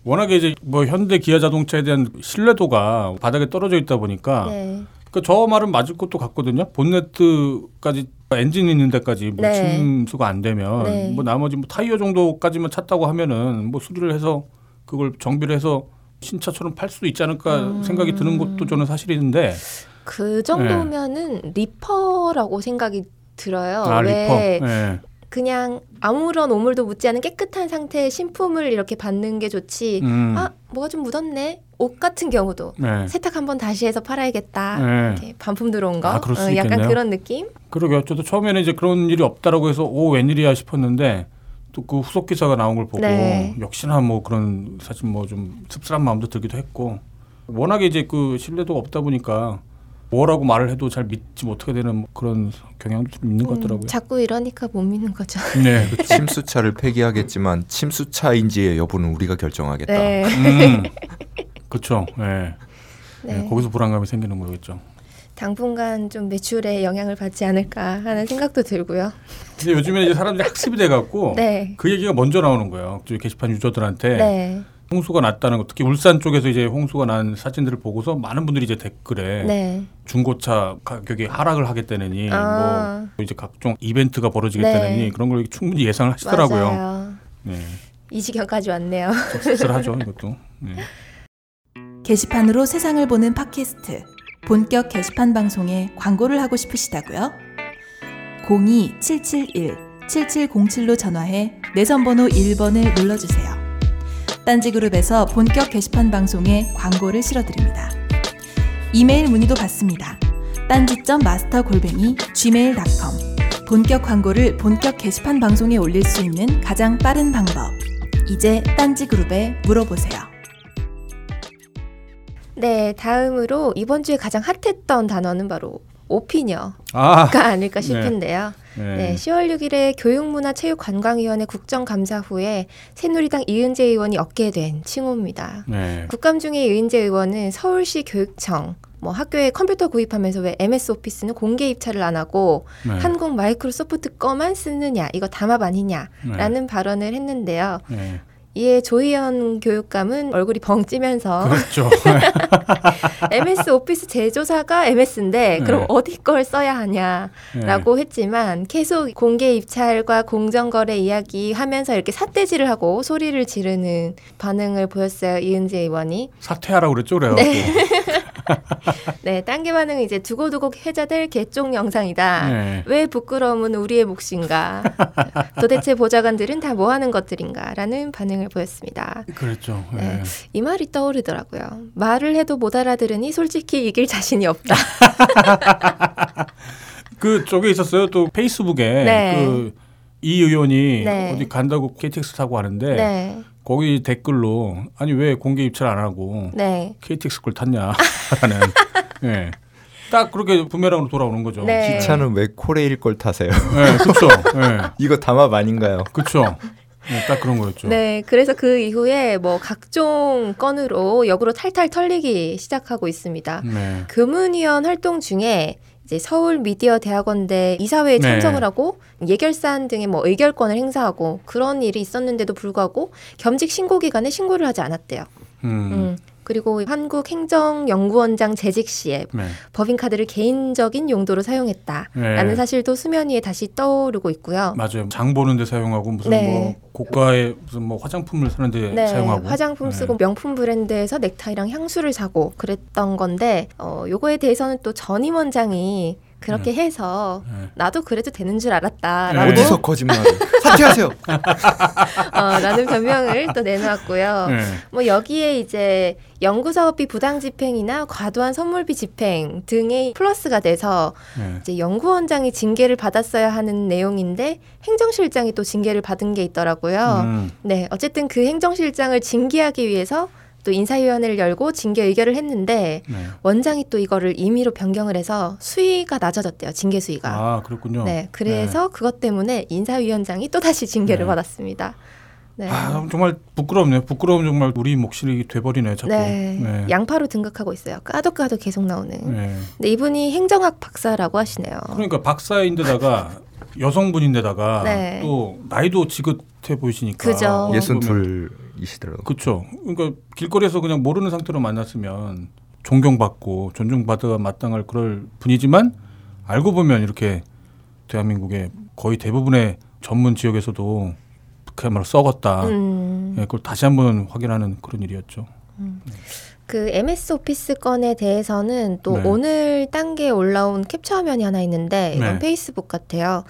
워낙에 이제 뭐 현대 기아 자동차에 대한 신뢰도가 바닥에 떨어져 있다 보니까 네. 그저 말은 맞을 것도 같거든요. 본네트까지 엔진 있는 데까지 뭐 네. 침수가 안 되면 네. 뭐 나머지 뭐 타이어 정도까지만 찼다고 하면은 뭐 수리를 해서 그걸 정비를 해서 신차처럼 팔 수도 있지 않을까 음. 생각이 드는 것도 저는 사실인데 그 정도면은 리퍼라고 생각이 들어요. 아 왜 리퍼 예. 그냥 아무런 오물도 묻지 않은 깨끗한 상태의 신품을 이렇게 받는 게 좋지. 음. 아 뭐가 좀 묻었네. 옷 같은 경우도 네. 세탁 한번 다시 해서 팔아야겠다. 네. 이렇게 반품 들어온 거. 아, 어, 약간. 그런 느낌. 그러게요. 저도 처음에는 이제 그런 일이 없다라고 해서 오 웬일이야 싶었는데 또 그 후속 기사가 나온 걸 보고 네. 역시나 뭐 그런 사실 뭐 좀 씁쓸한 마음도 들기도 했고 워낙에 이제 그 신뢰도가 없다 보니까 뭐라고 말을 해도 잘 믿지 못하게 되는 그런 경향도 좀 있는 것 음, 같더라고요. 자꾸 이러니까 못 믿는 거죠. 네, 그렇죠. 침수차를 폐기하겠지만 침수차인지의 여부는 우리가 결정하겠다. 네. 음, 그렇죠. 네. 네. 네, 거기서 불안감이 생기는 거겠죠. 당분간 좀 매출에 영향을 받지 않을까 하는 생각도 들고요. 근데 요즘에 이제 사람들이 학습이 돼갖고 네. 그 얘기가 먼저 나오는 거예요. 게시판 유저들한테 네. 홍수가 났다는 것, 특히 울산 쪽에서 이제 홍수가 난 사진들을 보고서 많은 분들이 이제 댓글에 네. 중고차 가격이 하락을 하겠다느니 아. 뭐 이제 각종 이벤트가 벌어지겠다느니 네. 그런 걸 충분히 예상을 하시더라고요. 맞아요. 네, 이 지경까지 왔네요. 좀 씁쓸하죠 이것도. 네. 게시판으로 세상을 보는 팟캐스트 본격 게시판 방송에 광고를 하고 싶으시다고요? 02-771-7707로 전화해 내선 번호 1번을 눌러주세요. 딴지그룹에서 본격 게시판 방송에 광고를 실어드립니다. 이메일 문의도 받습니다. 딴지점 마스터 골뱅이 gmail.com 본격 광고를 본격 게시판 방송에 올릴 수 있는 가장 빠른 방법. 이제 딴지그룹에 물어보세요. 네, 다음으로 이번 주에 가장 핫했던 단어는 바로 오피니어가 아, 아닐까 싶은데요. 네. 네, 10월 6일에 교육문화체육관광위원회 국정감사 후에 새누리당 이은재 의원이 얻게 된 칭호입니다. 네. 국감 중에 이은재 의원은 서울시 교육청 뭐 학교에 컴퓨터 구입하면서 왜 MS 오피스는 공개 입찰을 안 하고 네. 한국 마이크로소프트 거만 쓰느냐 이거 담합 아니냐라는 발언을 했는데요. 네. 이에 조희연 교육감은 얼굴이 벙 찌면서 그렇죠. MS 오피스 제조사가 MS인데 그럼 네. 어디 걸 써야 하냐라고 했지만 계속 공개 입찰과 공정거래 이야기 하면서 이렇게 삿대질을 하고 소리를 지르는 반응을 보였어요 이은재 의원이. 사퇴하라고 그랬죠, 그래요. 네, 딴게 반응은 이제 두고두고 해자될 개쪽 영상이다. 네. 왜 부끄러움은 우리의 몫인가? 도대체 보좌관들은 다 뭐 하는 것들인가?라는 반응을 보였습니다. 그랬죠. 네. 네. 이 말이 떠오르더라고요. 말을 해도 못 알아들으니 솔직히 이길 자신이 없다. 그 쪽에 있었어요. 또 페이스북에 네. 그이 의원이 네. 어디 간다고 KTX 타고 하는데 네. 거기 댓글로 아니 왜 공개 입찰 안 하고 네. KTX 걸 탔냐라는 예. 딱 그렇게 부메랑으로 돌아오는 거죠. 네. 기차는 왜 코레일 걸 타세요? 예, 그렇죠. 예. 이거 담합 아닌가요? 그렇죠. 예, 딱 그런 거였죠. 네, 그래서 그 이후에 뭐 각종 건으로 역으로 탈탈 털리기 시작하고 있습니다. 네. 교문위원 활동 중에 이제 서울 미디어 대학원대 이사회에 네. 참석을 하고 예결사안 등의 뭐 의결권을 행사하고 그런 일이 있었는데도 불구하고 겸직 신고 기간에 신고를 하지 않았대요. 음. 음. 그리고 한국 행정연구원장 재직 시에 네. 법인카드를 개인적인 용도로 사용했다라는 네. 사실도 수면 위에 다시 떠오르고 있고요. 맞아요. 장 보는데 사용하고 무슨 네. 뭐 고가의 무슨 뭐 화장품을 사는데 네, 사용하고 화장품 네. 쓰고 명품 브랜드에서 넥타이랑 향수를 사고 그랬던 건데 어 요거에 대해서는 또 전임 원장이 그렇게 해서 네. 나도 그래도 되는 줄 알았다라고 네. 어디서 거짓말을? 사퇴하세요. 어, 라는 변명을 또 내놓았고요. 네. 뭐 여기에 이제 연구 사업비 부당 집행이나 과도한 선물비 집행 등의 플러스가 돼서 네. 이제 연구원장이 징계를 받았어야 하는 내용인데 행정실장이 또 징계를 받은 게 있더라고요. 음. 네, 어쨌든 그 행정실장을 징계하기 위해서 또 인사위원회를 열고 징계 의결을 했는데 네. 원장이 또 이거를 임의로 변경을 해서 수위가 낮아졌대요. 징계 수위가. 아 그렇군요. 네, 그래서 그것 때문에 인사위원장이 또 다시 징계를 네. 받았습니다. 네. 아 정말 부끄럽네요. 부끄러움 정말 우리 몫이 돼버리네 자꾸. 네. 네. 양파로 등극하고 있어요. 까도 까도 계속 나오는. 네. 근데 이분이 행정학 박사라고 하시네요. 그러니까 박사인데다가 여성분인데다가 네. 또 나이도 지긋해 보이시니까. 그죠. 예순 보 면 둘이시더라고요. 그렇죠. 그러니까 길거리에서 그냥 모르는 상태로 만났으면 존경받고 존중받아 마땅할 그럴 분이지만 알고 보면 이렇게 대한민국의 거의 대부분의 전문 지역에서도 그야말로 썩었다. 음, 예, 그걸 다시 한번 확인하는 그런 일이었죠. 그 MS 오피스 건에 대해서는 또 네. 오늘 단계에 올라온 캡처 화면이 하나 있는데 이건 네. 페이스북 같아요.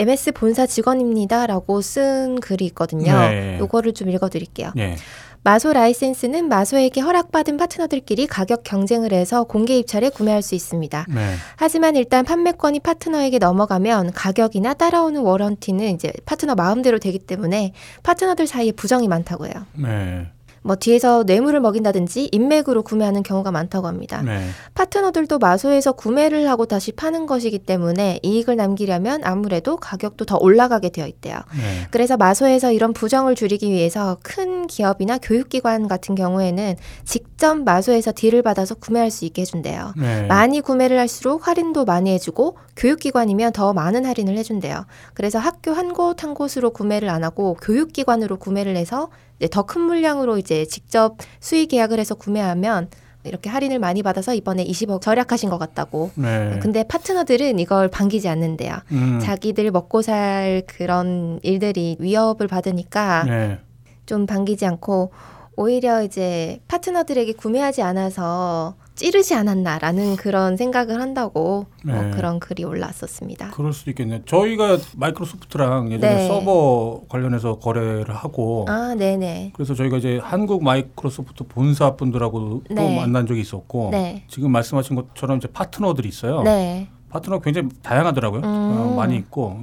MS 본사 직원입니다라고 쓴 글이 있거든요. 네. 요거를 좀 읽어드릴게요. 예. 마소 라이센스는 마소에게 허락받은 파트너들끼리 가격 경쟁을 해서 공개 입찰에 구매할 수 있습니다. 네. 하지만 일단 판매권이 파트너에게 넘어가면 가격이나 따라오는 워런티는 이제 파트너 마음대로 되기 때문에 파트너들 사이에 부정이 많다고 해요. 네. 뭐 뒤에서 뇌물을 먹인다든지 인맥으로 구매하는 경우가 많다고 합니다. 네. 파트너들도 마소에서 구매를 하고 다시 파는 것이기 때문에 이익을 남기려면 아무래도 가격도 더 올라가게 되어 있대요. 네. 그래서 마소에서 이런 부정을 줄이기 위해서 큰 기업이나 교육기관 같은 경우에는 직접 마소에서 딜을 받아서 구매할 수 있게 해준대요. 네. 많이 구매를 할수록 할인도 많이 해주고 교육기관이면 더 많은 할인을 해준대요. 그래서 학교 한 곳 한 곳으로 구매를 안 하고 교육기관으로 구매를 해서 더 큰 물량으로 이제 직접 수의 계약을 해서 구매하면 이렇게 할인을 많이 받아서 이번에 20억 절약하신 것 같다고. 네. 근데 파트너들은 이걸 반기지 않는데요. 음. 자기들 먹고 살 그런 일들이 위협을 받으니까 네. 좀 반기지 않고 오히려 이제 파트너들에게 구매하지 않아서 찌르지 않았나라는 그런 생각을 한다고 뭐 네. 그런 글이 올라왔었습니다. 그럴 수도 있겠네요. 저희가 마이크로소프트랑 예전에 네. 서버 관련해서 거래를 하고 아, 네네. 그래서 저희가 이제 한국 마이크로소프트 본사 분들하고 또 네. 만난 적이 있었고 네. 지금 말씀하신 것처럼 이제 파트너들이 있어요. 네. 파트너 굉장히 다양하더라고요. 음. 어, 많이 있고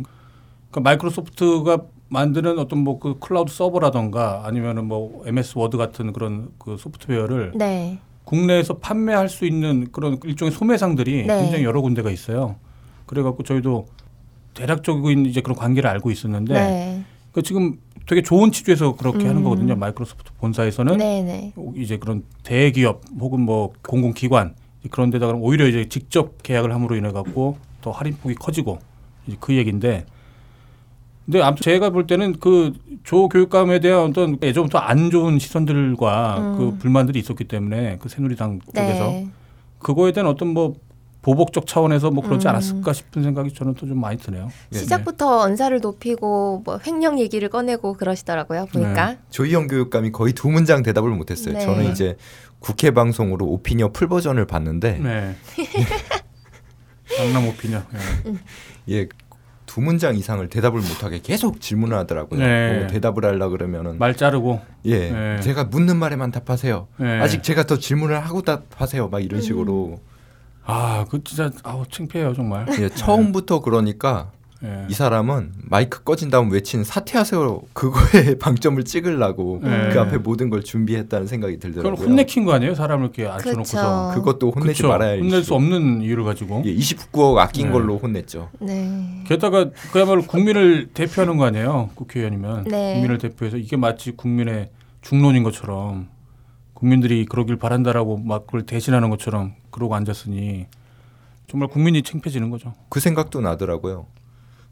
그러니까 마이크로소프트가 만드는 어떤 뭐 그 클라우드 서버라던가 아니면은 뭐 MS 워드 같은 그런 그 소프트웨어를 네. 국내에서 판매할 수 있는 그런 일종의 소매상들이 네. 굉장히 여러 군데가 있어요. 그래갖고 저희도 대략적인 이제 그런 관계를 알고 있었는데 네. 그 지금 되게 좋은 취지에서 그렇게 하는 음. 거거든요. 마이크로소프트 본사에서는 네네. 이제 그런 대기업 혹은 뭐 공공기관 그런 데다가 오히려 이제 직접 계약을 함으로 인해 갖고 더 할인폭이 커지고 이제 그 얘기인데 근데 아무튼 제가 볼 때는 그 조 교육감에 대한 어떤 예전부터 안 좋은 시선들과 음. 그 불만들이 있었기 때문에 그 새누리당 쪽에서 네. 그거에 대한 어떤 뭐 보복적 차원에서 뭐 그렇지 음. 않았을까 싶은 생각이 저는 또 좀 많이 드네요. 예. 시작부터 언사를 높이고 뭐 횡령 얘기를 꺼내고 그러시더라고요. 보니까. 조희영 교육감이 거의 두 문장 대답을 못했어요. 네. 저는 이제 국회 방송으로 오피니어 풀 버전을 봤는데 네. 강남 오피냐. 예. 예. 두 문장 이상을 대답을 못하게 계속 질문을 하더라고요. 네. 뭐 대답을 하려 그러면은 말 자르고. 예, 네. 제가 묻는 말에만 답하세요. 네. 아직 제가 더 질문을 하고 답하세요. 막 이런 식으로 아, 그 진짜 아우 창피해요 정말. 예, 처음부터 그러니까 예. 이 사람은 마이크 꺼진 다음 외친 사퇴하세요 그거에 방점을 찍으려고 네. 그 앞에 모든 걸 준비했다는 생각이 들더라고요. 혼내킨 거 아니에요? 사람을 이렇게 앉혀놓고서. 그쵸. 그것도 혼내지 그쵸? 말아야 혼낼 수 없는 이유를 가지고. 예, 29억 아낀 네. 걸로 혼냈죠. 네. 게다가 그야말로 국민을 대표하는 거 아니에요? 국회의원이면 네. 국민을 대표해서 이게 마치 국민의 중론인 것처럼 국민들이 그러길 바란다라고 막 그걸 대신하는 것처럼 그러고 앉았으니 정말 국민이 창피해지는 거죠. 그 생각도 나더라고요.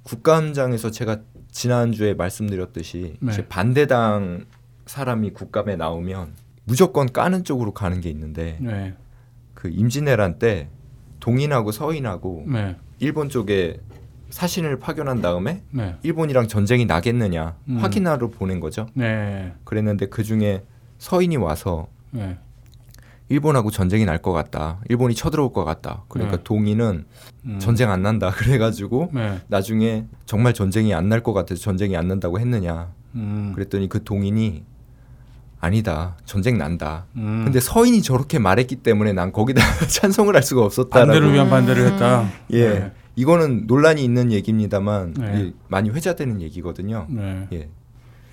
국감장에서 제가 지난주에 말씀드렸듯이 네. 이제 반대당 사람이 국감에 나오면 무조건 까는 쪽으로 가는 게 있는데 네, 그 임진왜란 때 동인하고 서인하고 네, 일본 쪽에 사신을 파견한 다음에 네, 일본이랑 전쟁이 나겠느냐 음. 확인하러 보낸 거죠. 네, 그랬는데 그 중에 서인이 와서 네, 일본하고 전쟁이 날 것 같다. 일본이 쳐들어올 것 같다. 그러니까 네. 동인은 음. 전쟁 안 난다. 그래가지고 네, 나중에 정말 전쟁이 안 날 것 같아서 전쟁이 안 난다고 했느냐. 음, 그랬더니 그 동인이 아니다. 전쟁 난다. 음. 근데 서인이 저렇게 말했기 때문에 난 거기다 찬성을 할 수가 없었다라고. 반대를 위한 반대를 했다. 예. 네, 이거는 논란이 있는 얘기입니다만 네. 예, 많이 회자되는 얘기거든요. 네. 예.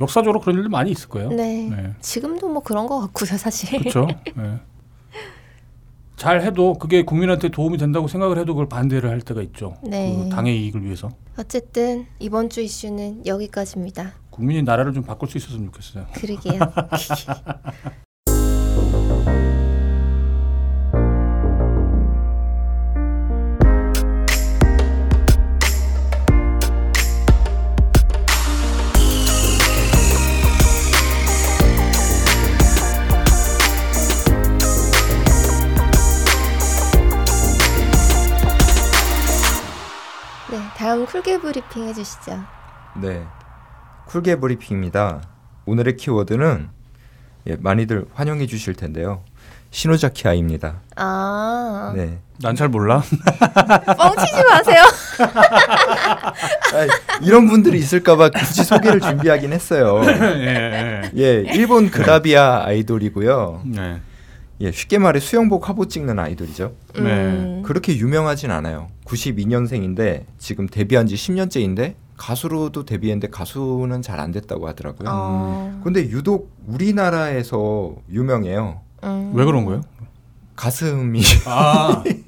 역사적으로 그런 일도 많이 있을 거예요. 네. 네. 지금도 뭐 그런 것 같고요, 사실. 그렇죠. 네. 잘 해도 그게 국민한테 도움이 된다고 생각을 해도 그걸 반대를 할 때가 있죠. 네. 그 당의 이익을 위해서 어쨌든 이번 주 이슈는 여기까지입니다. 국민이 나라를 좀 바꿀 수 있었으면 좋겠어요. 그러게요. 다음 쿨게 브리핑 해주시죠. 네. 쿨게 브리핑입니다. 오늘의 키워드는 예, 많이들 환영해 주실 텐데요. 시노자키 아입니다. 아, 네. 난 잘 몰라. 뻥치지 마세요. 아, 이런 분들이 있을까봐 굳이 소개를 준비하긴 했어요. 예, 예. 예, 일본 그라비아 아이돌이고요. 네. 예, 쉽게 말해 수영복 화보 찍는 아이돌이죠. 네. 음, 그렇게 유명하진 않아요. 92년생인데 지금 데뷔한 지 10년째인데 가수로도 데뷔했는데 가수는 잘 안 됐다고 하더라고요. 어, 근데 유독 우리나라에서 유명해요. 음. 왜 그런 거예요? 가슴이 아,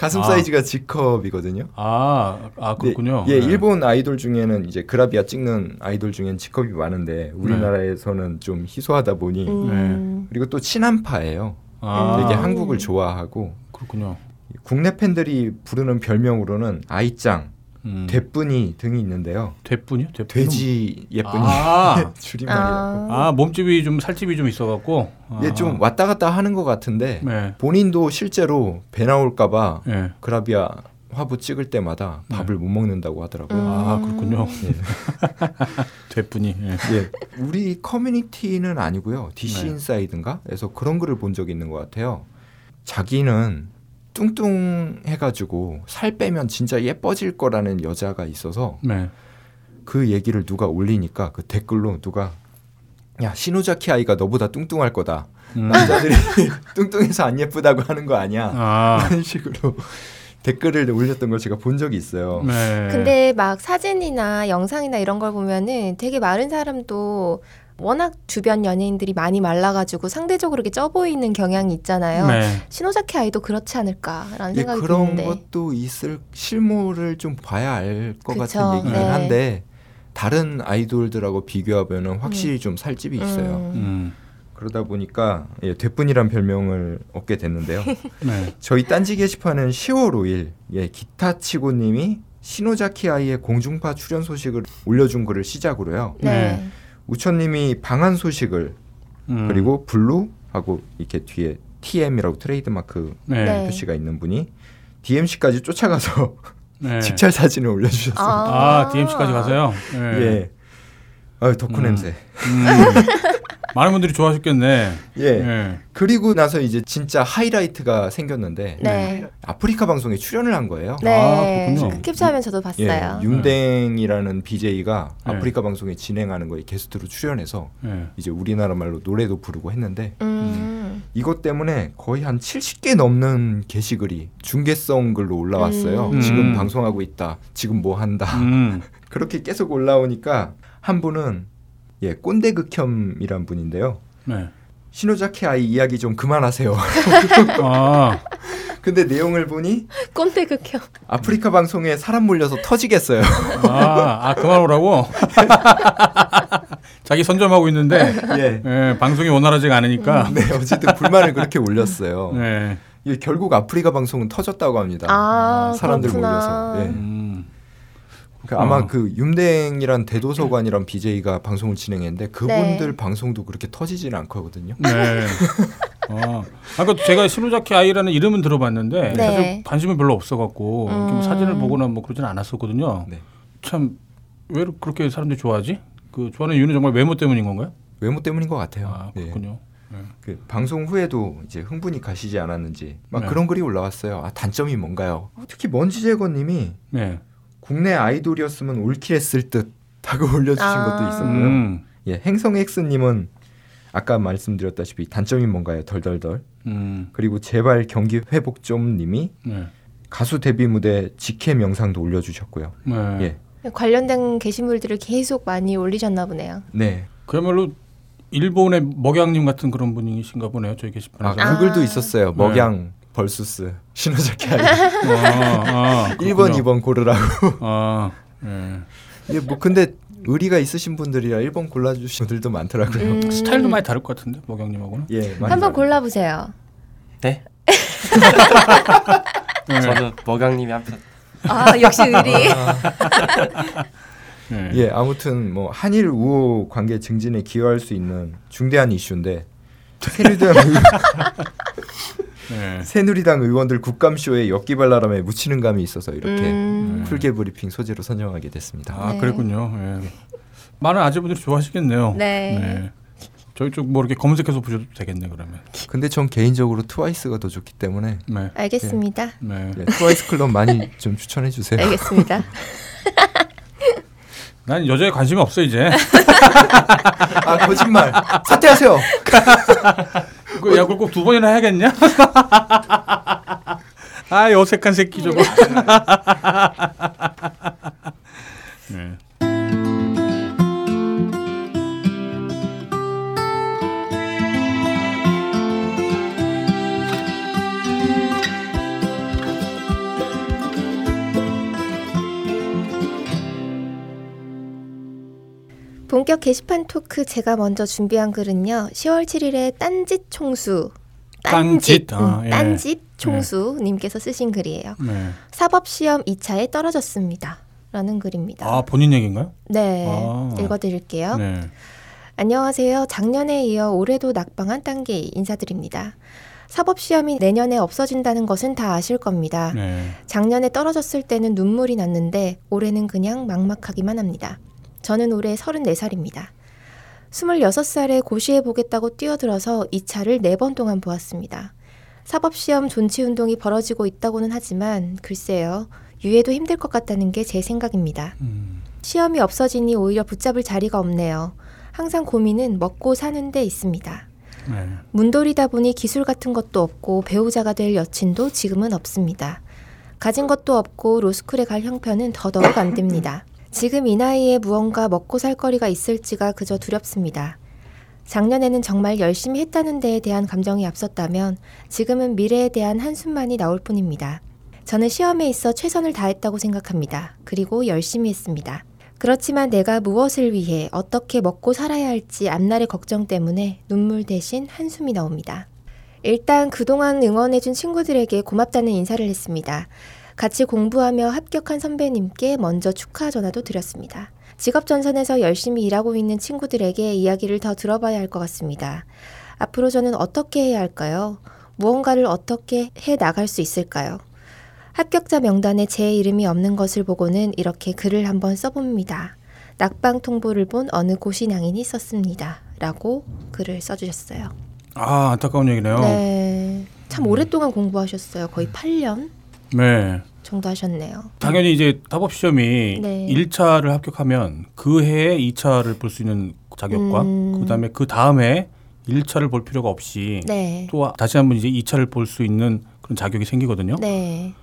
가슴 아. 사이즈가 G컵이거든요. 아, 아 그렇군요. 예, 네. 일본 아이돌 중에는 이제 그라비아 찍는 아이돌 중엔 G컵이 많은데 우리나라에서는 좀 희소하다 보니 음, 그리고 또 친한파예요. 아, 되게 음. 한국을 좋아하고 그렇군요. 국내 팬들이 부르는 별명으로는 아이짱, 음. 대뿐이 등이 있는데요. 대뿐이요? 대뿐은 돼지 예쁜이 아. 줄임말이에요. 아, 아 몸집이 좀 살집이 좀 있어갖고. 아. 얘좀 왔다 갔다 하는 것 같은데 네. 본인도 실제로 배 나올까봐 예. 그라비아 화보 찍을 때마다 밥을 못 먹는다고 하더라고요. 음. 아 그렇군요. 예. 대뿐이. 예. 예, 우리 커뮤니티는 아니고요. DC 네. 인사이드인가?에서 그런 글을 본 적이 있는 것 같아요. 자기는 뚱뚱해가지고 살 빼면 진짜 예뻐질 거라는 여자가 있어서 네. 그 얘기를 누가 올리니까 그 댓글로 누가 야 시노자키 아이가 너보다 뚱뚱할 거다. 음. 남자들이 뚱뚱해서 안 예쁘다고 하는 거 아니야? 아. 이런 식으로 댓글을 올렸던 걸 제가 본 적이 있어요. 네. 근데 막 사진이나 영상이나 이런 걸 보면은 되게 마른 사람도 워낙 주변 연예인들이 많이 말라가지고 상대적으로 이렇게 쪄 보이는 경향이 있잖아요. 네. 신호자키 아이도 그렇지 않을까라는 예, 생각이 그런 드는데. 것도 있을 실물을 좀 봐야 알 것 같은 얘기긴 네. 한데 다른 아이돌들하고 비교하면은 확실히 좀 살집이 있어요. 음. 음. 그러다 보니까 예, 대뿐이란 별명을 얻게 됐는데요. 네. 저희 딴지 게시판은 10월 5일 예, 기타 치고님이 시노자키 아이의 공중파 출연 소식을 올려준 글을 시작으로요. 네. 네. 우천님이 방한 소식을 음. 그리고 블루 하고 이렇게 뒤에 TM이라고 트레이드마크 네. 네. 표시가 있는 분이 DMC까지 쫓아가서 네. 직찰 사진을 올려주셨어요. 아 DMC까지 가세요. 네. 예. 아 덕후 음. 냄새. 음. 많은 분들이 좋아하셨겠네. 예. 예. 그리고 나서 이제 진짜 하이라이트가 생겼는데 네. 아프리카 방송에 출연을 한 거예요. 네. 아, 그렇군요. 캡처하면 저도 예, 봤어요. 융댕이라는 BJ가 네. 아프리카 방송에 진행하는 거에 게스트로 출연해서 예. 이제 우리나라 말로 노래도 부르고 했는데 음. 이것 때문에 거의 한 70개 넘는 게시글이 중계성 글로 올라왔어요. 음. 지금 음. 방송하고 있다. 지금 뭐 한다. 음. 그렇게 계속 올라오니까 한 분은 예 꼰대 극혐이란 분인데요. 네. 신호자키 아이 이야기 좀 그만하세요. 아, 근데 내용을 보니 꼰대 극혐. 아프리카 방송에 사람 몰려서 터지겠어요. 아, 아 그만 오라고. 자기 선점하고 있는데 예. 예, 방송이 원활하지가 않으니까. 네, 어쨌든 불만을 그렇게 올렸어요. 네. 예, 결국 아프리카 방송은 터졌다고 합니다. 아, 사람들 그렇구나. 몰려서. 예. 음. 그 아마 어. 그 윤댕이란 대도서관이란 BJ가 방송을 진행했는데 그분들 네. 방송도 그렇게 터지지는 않거든요. 네. 어. 아까 제가 시노자키 아이라는 이름은 들어봤는데 네. 사실 관심은 별로 없어갖고 뭐 음. 사진을 보거나 뭐 그러진 않았었거든요. 네. 참왜 그렇게 사람들이 좋아하지? 그 좋아하는 이유는 정말 외모 때문인 건가요? 외모 때문인 것 같아요. 아 네. 그렇군요. 그 방송 후에도 이제 흥분이 가시지 않았는지 막 네. 그런 글이 올라왔어요. 아 단점이 뭔가요? 특히 먼지 제거님이 네. 국내 아이돌이었으면 올킬했을 듯 하고 올려주신 아. 것도 있었고요. 음. 예, 행성엑스님은 아까 말씀드렸다시피 단점이 뭔가요? 덜덜덜. 음. 그리고 제발 경기 회복 좀님이 네. 가수 데뷔 무대 직캠 영상도 올려주셨고요. 네. 예, 관련된 게시물들을 계속 많이 올리셨나 보네요. 네. 그야말로 일본의 먹양님 같은 그런 분이신가 보네요. 저희 아, 게시판에서. 아. 그 글도 있었어요. 네. 먹양 벌수스 신호자키 아이 아, 아, 1번, 그렇군요. 2번 고르라고. 아, 예. 예, 뭐 근데 의리가 있으신 분들이라 1번 골라주신 분들도 많더라고요. 음. 스타일도 많이 다를 것 같은데 먹양님하고는. 예, 한번. 골라보세요. 네? 네. 저는 먹양님이 한 편. 아 역시 의리. 네. 예, 아무튼 뭐 한일 우호 관계 증진에 기여할 수 있는 중대한 이슈인데 의- 네. 새누리당 의원들 국감쇼에 엽기발랄함에 묻히는 감이 있어서 이렇게 음. 풀게 브리핑 소재로 선정하게 됐습니다. 아, 네. 그랬군요. 예. 많은 아재분들이 좋아하시겠네요. 네. 저희 쪽 뭐 이렇게 검색해서 보셔도 되겠네 그러면. 근데 전 개인적으로 트와이스가 더 좋기 때문에 네. 알겠습니다. 네. 예, 트와이스 클럽 많이 좀 추천해 주세요. 알겠습니다. 난 여자에 관심이 없어 이제. 아 거짓말. 사퇴하세요. 그 야구 꼭두 번이나 해야겠냐? 아 어색한 새끼 저거. 네. 본격 게시판 토크 제가 먼저 준비한 글은요. 10월 7일에 딴짓 총수 딴짓, 아, 음, 예. 딴짓 총수님께서 쓰신 글이에요. 네. 사법 시험 2차에 떨어졌습니다. 라는 글입니다. 아 본인 얘기인가요? 네, 아. 읽어드릴게요. 네. 안녕하세요. 작년에 이어 올해도 낙방한 단계 인사드립니다. 사법 시험이 내년에 없어진다는 것은 다 아실 겁니다. 네. 작년에 떨어졌을 때는 눈물이 났는데 올해는 그냥 막막하기만 합니다. 저는 올해 34살입니다. 26살에 고시해 보겠다고 뛰어들어서 2차를 4번 동안 보았습니다. 사법시험 존치 운동이 벌어지고 있다고는 하지만 글쎄요. 유예도 힘들 것 같다는 게 제 생각입니다. 음. 시험이 없어지니 오히려 붙잡을 자리가 없네요. 항상 고민은 먹고 사는 데 있습니다. 네. 문돌이다 보니 기술 같은 것도 없고 배우자가 될 여친도 지금은 없습니다. 가진 것도 없고 로스쿨에 갈 형편은 더더욱 안 됩니다. 지금 이 나이에 무언가 먹고 살 거리가 있을지가 그저 두렵습니다. 작년에는 정말 열심히 했다는 데에 대한 감정이 앞섰다면 지금은 미래에 대한 한숨만이 나올 뿐입니다. 저는 시험에 있어 최선을 다했다고 생각합니다. 그리고 열심히 했습니다. 그렇지만 내가 무엇을 위해 어떻게 먹고 살아야 할지 앞날의 걱정 때문에 눈물 대신 한숨이 나옵니다. 일단 그동안 응원해준 친구들에게 고맙다는 인사를 했습니다. 같이 공부하며 합격한 선배님께 먼저 축하 전화도 드렸습니다. 직업전선에서 열심히 일하고 있는 친구들에게 이야기를 더 들어봐야 할 것 같습니다. 앞으로 저는 어떻게 해야 할까요? 무언가를 어떻게 해 나갈 수 있을까요? 합격자 명단에 제 이름이 없는 것을 보고는 이렇게 글을 한번 써봅니다. 낙방 통보를 본 어느 고시낭인이 썼습니다. 라고 글을 써주셨어요. 아 안타까운 얘기네요. 네. 네. 참 오랫동안 공부하셨어요. 거의 8년 정도 하셨네요. 당연히 이제 사법 시험이 네. 1차를 합격하면 그 해에 2차를 볼 수 있는 자격과 음. 그다음에 그 다음 해 일차를 볼 필요가 없이 네. 또 다시 한번 이제 이차를 볼 수 있는 그런 자격이 생기거든요. 네.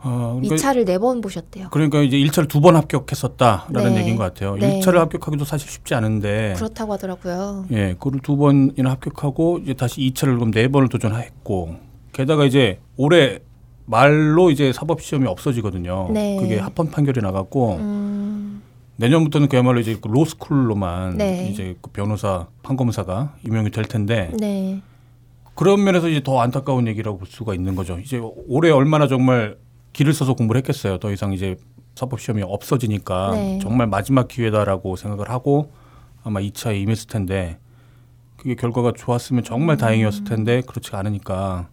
어, 이 그러니까, 차를 네 번 보셨대요. 그러니까 이제 일차를 두 번 합격했었다라는 네. 얘기인 것 같아요. 네. 일 차를 합격하기도 사실 쉽지 않은데 그렇다고 하더라고요. 예, 그걸 두 번이나 합격하고 이제 다시 이차를 그럼 네 번을 도전했고 게다가 이제 올해 말로 이제 사법 시험이 없어지거든요. 네. 그게 합헌 판결이 나갔고 음, 내년부터는 그야말로 이제 그 로스쿨로만 네. 이제 그 변호사 판검사가 임용이 될 텐데 네. 그런 면에서 이제 더 안타까운 얘기라고 볼 수가 있는 거죠. 이제 올해 얼마나 정말 길을 써서 공부를 했겠어요. 더 이상 이제 사법 시험이 없어지니까 네. 정말 마지막 기회다라고 생각을 하고 아마 2차에 임했을 텐데 그게 결과가 좋았으면 정말 음. 다행이었을 텐데 그렇지가 않으니까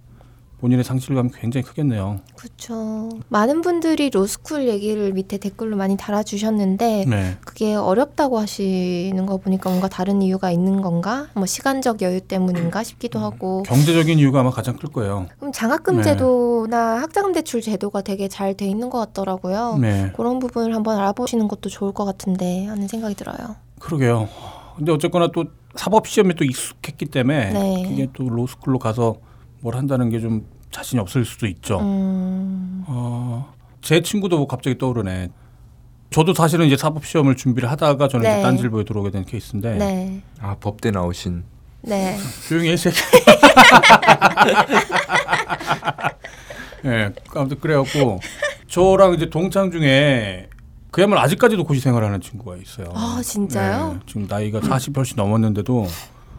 본인의 상실감이 굉장히 크겠네요. 그렇죠. 많은 분들이 로스쿨 얘기를 밑에 댓글로 많이 달아주셨는데 네. 그게 어렵다고 하시는 거 보니까 뭔가 다른 이유가 있는 건가? 뭐 시간적 여유 때문인가 싶기도 하고. 경제적인 이유가 아마 가장 클 거예요. 그럼 장학금 네. 제도나 학자금 대출 제도가 되게 잘 돼 있는 것 같더라고요. 네. 그런 부분을 한번 알아보시는 것도 좋을 것 같은데 하는 생각이 들어요. 그러게요. 근데 어쨌거나 또 사법 시험에 또 익숙했기 때문에 네. 그게 또 로스쿨로 가서 뭘 한다는 게 좀 자신이 없을 수도 있죠. 음, 어, 제 친구도 갑자기 떠오르네. 저도 사실은 이제 사법 시험을 준비를 하다가 저는 이제 네. 딴질보에 들어오게 된 케이스인데 네, 아 법대 나오신 네, 조용히 해, 이 새끼. 예, 아무튼 그래갖고 저랑 이제 동창 중에 그야말로 아직까지도 고시 생활하는 친구가 있어요. 아, 진짜요? 네, 지금 나이가 40 훨씬 넘었는데도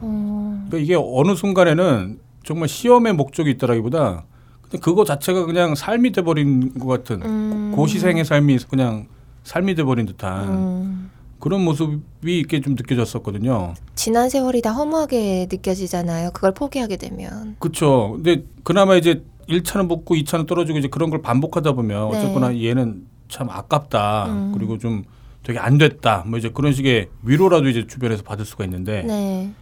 음, 그러니까 이게 어느 순간에는 정말 시험의 목적이 있다라기보다 근데 그거 자체가 그냥 삶이 돼버린 것 같은 음. 고시생의 삶이 그냥 삶이 돼버린 듯한 음. 그런 모습이 이렇게 좀 느껴졌었거든요. 지난 세월이 다 허무하게 느껴지잖아요. 그걸 포기하게 되면. 그렇죠. 근데 그나마 이제 1차는 붙고 2차는 떨어지고 이제 그런 걸 반복하다 보면 네. 어쨌거나 얘는 참 아깝다. 음. 그리고 좀 되게 안 됐다. 뭐 이제 그런 식의 위로라도 이제 주변에서 받을 수가 있는데 네,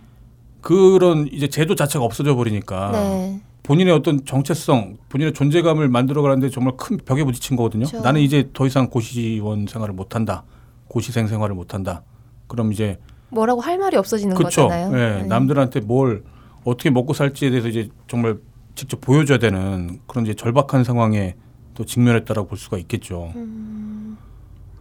그런 이제 제도 자체가 없어져 버리니까 네, 본인의 어떤 정체성, 본인의 존재감을 만들어 가는데 정말 큰 벽에 부딪힌 거거든요. 그렇죠. 나는 이제 더 이상 고시원 생활을 못 한다, 고시생 생활을 못 한다. 그럼 이제 뭐라고 할 말이 없어지는 그렇죠. 거잖아요. 예, 네. 남들한테 뭘 어떻게 먹고 살지에 대해서 이제 정말 직접 보여줘야 되는 그런 이제 절박한 상황에 또 직면했다라고 볼 수가 있겠죠. 음,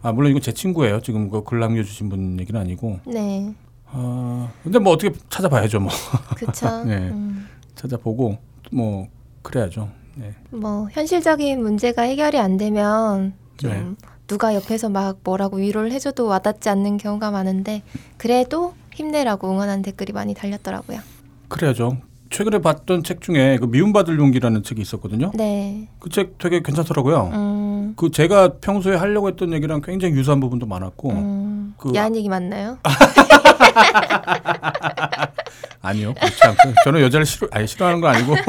아 물론 이건 제 친구예요. 지금 그글 남겨주신 분 얘기는 아니고. 네, 아 근데 뭐 어떻게 찾아봐야죠, 뭐 그렇죠. 네. 음. 찾아보고 뭐 그래야죠. 네. 뭐 현실적인 문제가 해결이 안 되면 좀 네. 누가 옆에서 막 뭐라고 위로를 해줘도 와닿지 않는 경우가 많은데 그래도 힘내라고 응원하는 댓글이 많이 달렸더라고요. 그래야죠. 최근에 봤던 책 중에 그 미움받을 용기라는 책이 있었거든요. 네, 그 책 되게 괜찮더라고요. 음, 그 제가 평소에 하려고 했던 얘기랑 굉장히 유사한 부분도 많았고 음, 그- 야한 얘기 맞나요? 아니요 그렇지 않고 저는 여자를 싫어 아니 싫어하는 건 아니고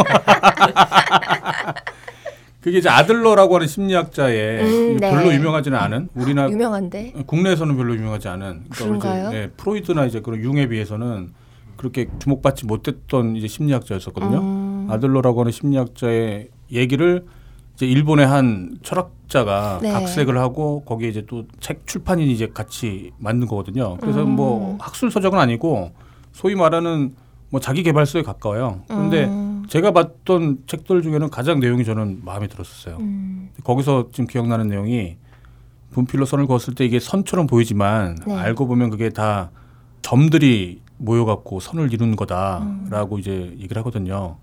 그게 이제 아들러라고 하는 심리학자의 음, 네. 별로 유명하지는 않은 우리나라 유명한데. 국내에서는 별로 유명하지 않은 그러니까 그런가요? 이제, 네, 프로이드나 이제 그런 융에 비해서는 그렇게 주목받지 못했던 이제 심리학자였었거든요. 음, 아들러라고 하는 심리학자의 얘기를 이제 일본의 한 철학자가 네. 각색을 하고 거기에 이제 또 책 출판인이 이제 같이 만든 거거든요. 그래서 음. 뭐 학술 서적은 아니고 소위 말하는 뭐 자기 개발서에 가까워요. 그런데 음, 제가 봤던 책들 중에는 가장 내용이 저는 마음에 들었었어요. 음, 거기서 지금 기억나는 내용이 분필로 선을 그었을 때 이게 선처럼 보이지만 네. 알고 보면 그게 다 점들이 모여갖고 선을 이룬 음. 거다라고 이제 얘기를 하거든요.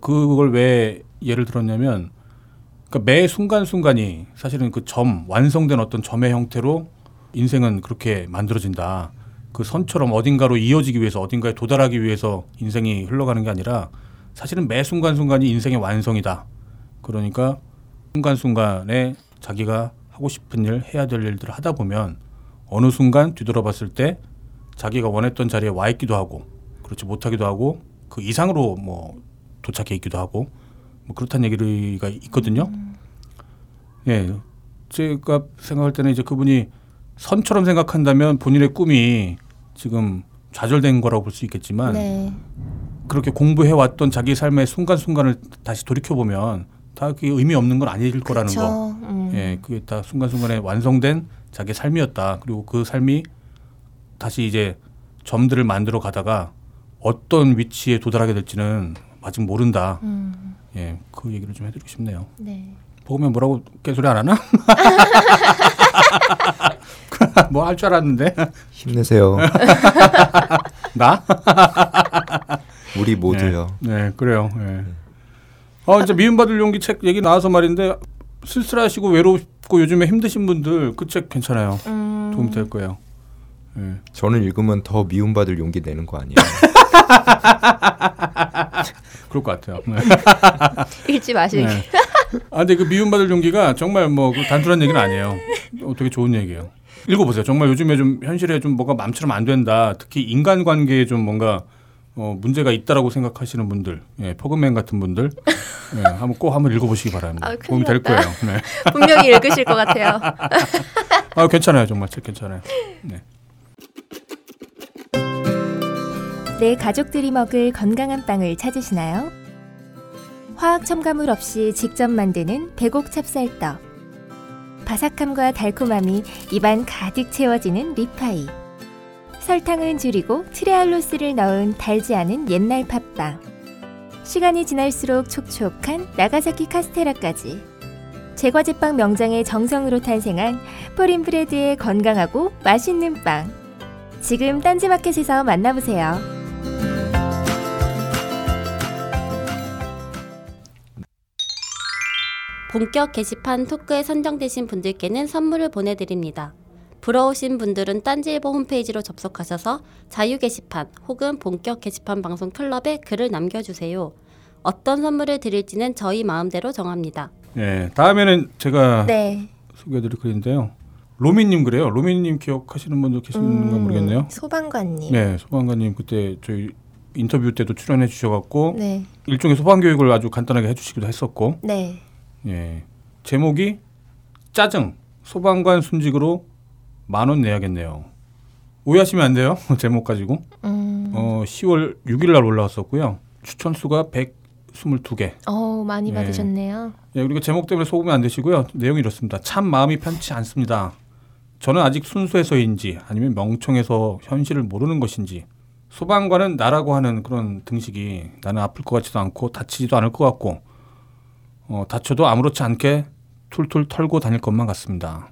그걸 왜 예를 들었냐면 그러니까 매 순간순간이 사실은 그 점 완성된 어떤 점의 형태로 인생은 그렇게 만들어진다. 그 선처럼 어딘가로 이어지기 위해서 어딘가에 도달하기 위해서 인생이 흘러가는 게 아니라 사실은 매 순간순간이 인생의 완성이다. 그러니까 순간순간에 자기가 하고 싶은 일, 해야 될 일들을 하다 보면 어느 순간 뒤돌아봤을 때 자기가 원했던 자리에 와 있기도 하고 그렇지 못하기도 하고 그 이상으로 뭐 도착해 있기도 하고 뭐 그렇다는 얘기가 있거든요. 예, 제가 생각할 때는 이제 그분이 선처럼 생각한다면 본인의 꿈이 지금 좌절된 거라고 볼 수 있겠지만 네, 그렇게 공부해 왔던 자기 삶의 순간순간을 다시 돌이켜 보면 다 그게 의미 없는 건 아닐 거라는 그쵸. 거. 음, 예, 그게 다 순간순간에 완성된 자기 삶이었다. 그리고 그 삶이 다시 이제 점들을 만들어 가다가 어떤 위치에 도달하게 될지는 아직 모른다. 음, 예, 그 얘기를 좀 해드리고 싶네요. 네. 보면 뭐라고 깨소리 안 하나? 뭐 할 줄 알았는데 힘내세요. 나? 우리 모두요. 네, 그래요. 예. 어, 이제 미움받을 용기 책 얘기 나와서 말인데 쓸쓸하시고 외롭고 요즘에 힘드신 분들 그 책 괜찮아요. 음, 도움 될 거예요. 예. 저는 읽으면 더 미움받을 용기 내는 거 아니에요? 그럴 것 같아요. 네. 읽지 마시기. 네. 아, 근데 그 미움받을 용기가 정말 뭐그 단순한 얘기는 아니에요. 어, 되게 좋은 얘기예요. 읽어보세요. 정말 요즘에 좀 현실에 좀 뭐가 마음처럼 안 된다. 특히 인간관계에 좀 뭔가 어, 문제가 있다라고 생각하시는 분들, 예, 퍼그맨 같은 분들, 예, 한번 꼭 한번 읽어보시기 바랍니다. 아, 도움이 될. 거예요. 네. 분명히 읽으실 것 같아요. 아, 괜찮아요. 정말 책 괜찮아요. 네. 내 가족들이 먹을 건강한 빵을 찾으시나요? 화학 첨가물 없이 직접 만드는 배곡 찹쌀떡. 바삭함과 달콤함이 입안 가득 채워지는 리파이. 설탕은 줄이고 트레알로스를 넣은 달지 않은 옛날 팥빵. 시간이 지날수록 촉촉한 나가사키 카스테라까지. 제과제빵 명장의 정성으로 탄생한 포린브레드의 건강하고 맛있는 빵. 지금 딴지마켓에서 만나보세요. 본격 게시판 토크에 선정되신 분들께는 선물을 보내드립니다. 부러우신 분들은 딴지일보 홈페이지로 접속하셔서 자유 게시판 혹은 본격 게시판 방송 클럽에 글을 남겨주세요. 어떤 선물을 드릴지는 저희 마음대로 정합니다. 예, 다음에는 제가 네. 소개해드릴 글인데요. 로미님 그래요. 로미님 기억하시는 분들 계시는가 모르겠네요. 음, 소방관님. 네, 소방관님 그때 저희 인터뷰 때도 출연해 주셔갖고 네. 일종의 소방 교육을 아주 간단하게 해주시기도 했었고, 네. 예, 제목이 짜증 소방관 순직으로 만 원 내야겠네요. 오해하시면 안 돼요. 제목 가지고 음. 어, 10월 6일 날 올라왔었고요. 추천 수가 122개. 어, 많이 네. 받으셨네요. 예, 그리고 제목 때문에 속으면 안 되시고요. 내용이 이렇습니다. 참 마음이 편치 않습니다. 저는 아직 순수해서인지 아니면 멍청해서 현실을 모르는 것인지 소방관은 나라고 하는 그런 등식이 나는 아플 것 같지도 않고 다치지도 않을 것 같고 어, 다쳐도 아무렇지 않게 툴툴 털고 다닐 것만 같습니다.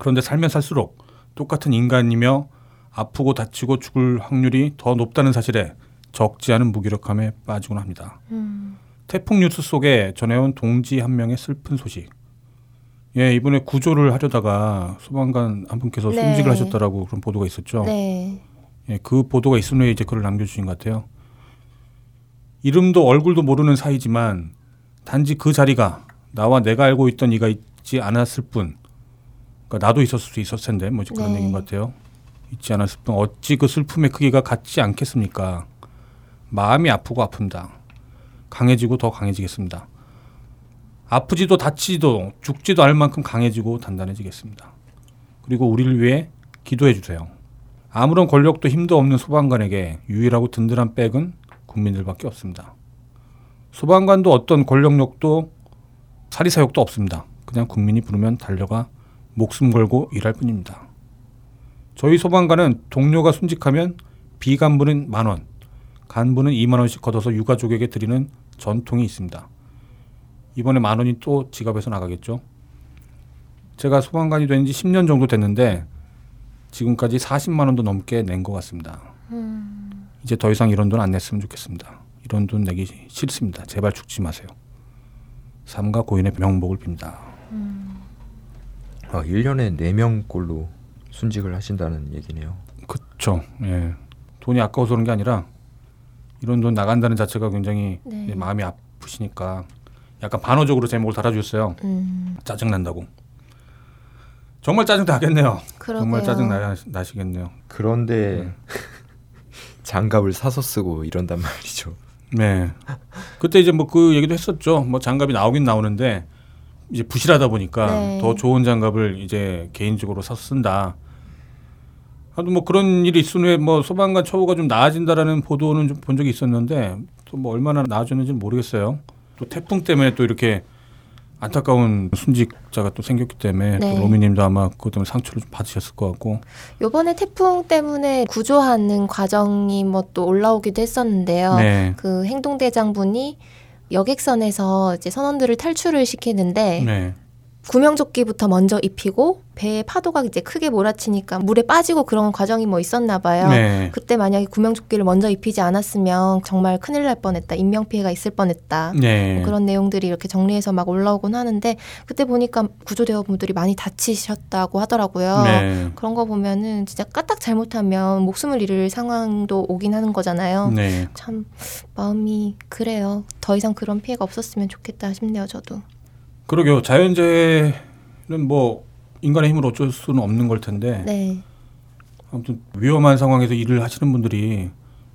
그런데 살면 살수록 똑같은 인간이며 아프고 다치고 죽을 확률이 더 높다는 사실에 적지 않은 무기력함에 빠지곤 합니다. 음. 태풍 뉴스 속에 전해온 동지 한 명의 슬픈 소식. 예, 이번에 구조를 하려다가 소방관 한 분께서 네. 숨직을 하셨다라고 그런 보도가 있었죠. 네. 예, 그 보도가 있은 후에 이제 글을 남겨주신 것 같아요. 이름도 얼굴도 모르는 사이지만 단지 그 자리가 나와 내가 알고 있던 이가 있지 않았을 뿐. 그러니까 나도 있었을 수 있었을 텐데 뭐 그런 네. 얘기인 것 같아요. 있지 않았을 뿐 어찌 그 슬픔의 크기가 같지 않겠습니까? 마음이 아프고 아픕니다. 강해지고 더 강해지겠습니다. 아프지도 다치지도 죽지도 않을 만큼 강해지고 단단해지겠습니다. 그리고 우리를 위해 기도해 주세요. 아무런 권력도 힘도 없는 소방관에게 유일하고 든든한 백은 국민들밖에 없습니다. 소방관도 어떤 권력력도 사리사욕도 없습니다. 그냥 국민이 부르면 달려가 목숨 걸고 일할 뿐입니다. 저희 소방관은 동료가 순직하면 비간부는 만 원, 간부는 2만 원씩 걷어서 유가족에게 드리는 전통이 있습니다. 이번에 만 원이 또 지갑에서 나가겠죠. 제가 소방관이 된 지 10년 정도 됐는데 지금까지 40만 원도 넘게 낸 것 같습니다. 이제 더 이상 이런 돈 안 냈으면 좋겠습니다. 이런 돈 내기 싫습니다. 제발 죽지 마세요. 삼가 고인의 명복을 빕니다. 아, 1년에 4명꼴로 순직을 하신다는 얘기네요. 그렇죠. 예. 돈이 아까워서 그런 게 아니라 이런 돈 나간다는 자체가 굉장히 네. 예, 마음이 아프시니까 약간 반어적으로 제목을 달아주셨어요. 음. 짜증 난다고. 정말 짜증 나겠네요. 그러게요. 정말 짜증 나, 나시겠네요. 그런데 장갑을 사서 쓰고 이런단 말이죠. 네. 그때 이제 뭐 그 얘기도 했었죠. 뭐 장갑이 나오긴 나오는데 이제 부실하다 보니까 네. 더 좋은 장갑을 이제 개인적으로 사서 쓴다. 하도 뭐 그런 일이 있은 후에 뭐 소방관 처우가 좀 나아진다라는 보도는 좀 본 적이 있었는데 또 뭐 얼마나 나아졌는지 는 모르겠어요. 또 태풍 때문에 또 이렇게 안타까운 순직자가 또 생겼기 때문에 네. 또 로미님도 아마 그것 때문에 상처를 좀 받으셨을 것 같고 요번에 태풍 때문에 구조하는 과정이 뭐 또 올라오기도 했었는데요. 네. 그 행동대장분이 여객선에서 이제 선원들을 탈출을 시키는데 네. 구명조끼부터 먼저 입히고 배에 파도가 이제 크게 몰아치니까 물에 빠지고 그런 과정이 뭐 있었나 봐요. 네. 그때 만약에 구명조끼를 먼저 입히지 않았으면 정말 큰일 날 뻔했다. 인명피해가 있을 뻔했다. 네. 뭐 그런 내용들이 이렇게 정리해서 막 올라오곤 하는데 그때 보니까 구조대원분들이 많이 다치셨다고 하더라고요. 네. 그런 거 보면은 진짜 까딱 잘못하면 목숨을 잃을 상황도 오긴 하는 거잖아요. 네. 참 마음이 그래요. 더 이상 그런 피해가 없었으면 좋겠다 싶네요, 저도. 그러게요. 자연재해는 뭐 인간의 힘으로 어쩔 수는 없는 걸 텐데 네. 아무튼 위험한 상황에서 일을 하시는 분들이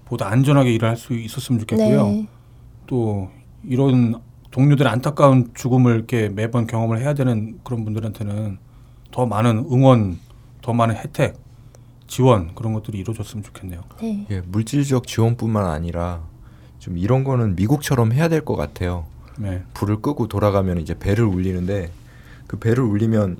보다 안전하게 일을 할 수 있었으면 좋겠고요. 네. 또 이런 동료들의 안타까운 죽음을 이렇게 매번 경험을 해야 되는 그런 분들한테는 더 많은 응원, 더 많은 혜택, 지원 그런 것들이 이루어졌으면 좋겠네요. 네. 예, 물질적 지원뿐만 아니라 좀 이런 거는 미국처럼 해야 될 것 같아요. 네. 불을 끄고 돌아가면 이제 배를 울리는데 그 배를 울리면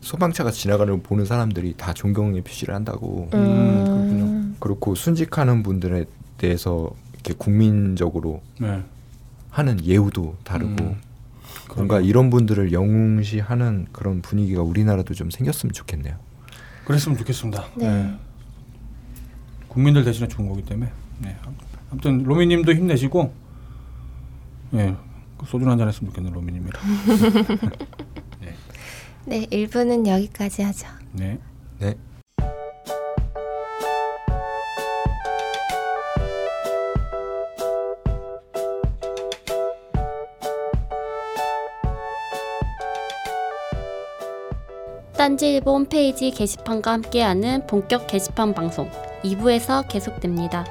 소방차가 지나가는 걸 보는 사람들이 다 존경의 표시를 한다고. 음, 그렇군요. 그렇고 순직하는 분들에 대해서 이렇게 국민적으로 네. 하는 예우도 다르고 음, 뭔가 이런 분들을 영웅시하는 그런 분위기가 우리나라도 좀 생겼으면 좋겠네요. 그랬으면 좋겠습니다. 네. 국민들 대신에 좋은 거기 때문에. 네. 아무튼 로미님도 힘내시고, 예, 그 소주 한잔 했으면 좋겠네 로미님이랑. 네, 1부는 여기까지 하죠. 네. 네. 딴지일보 홈페이지 게시판과 함께하는 본격 게시판 방송 2부에서 계속됩니다.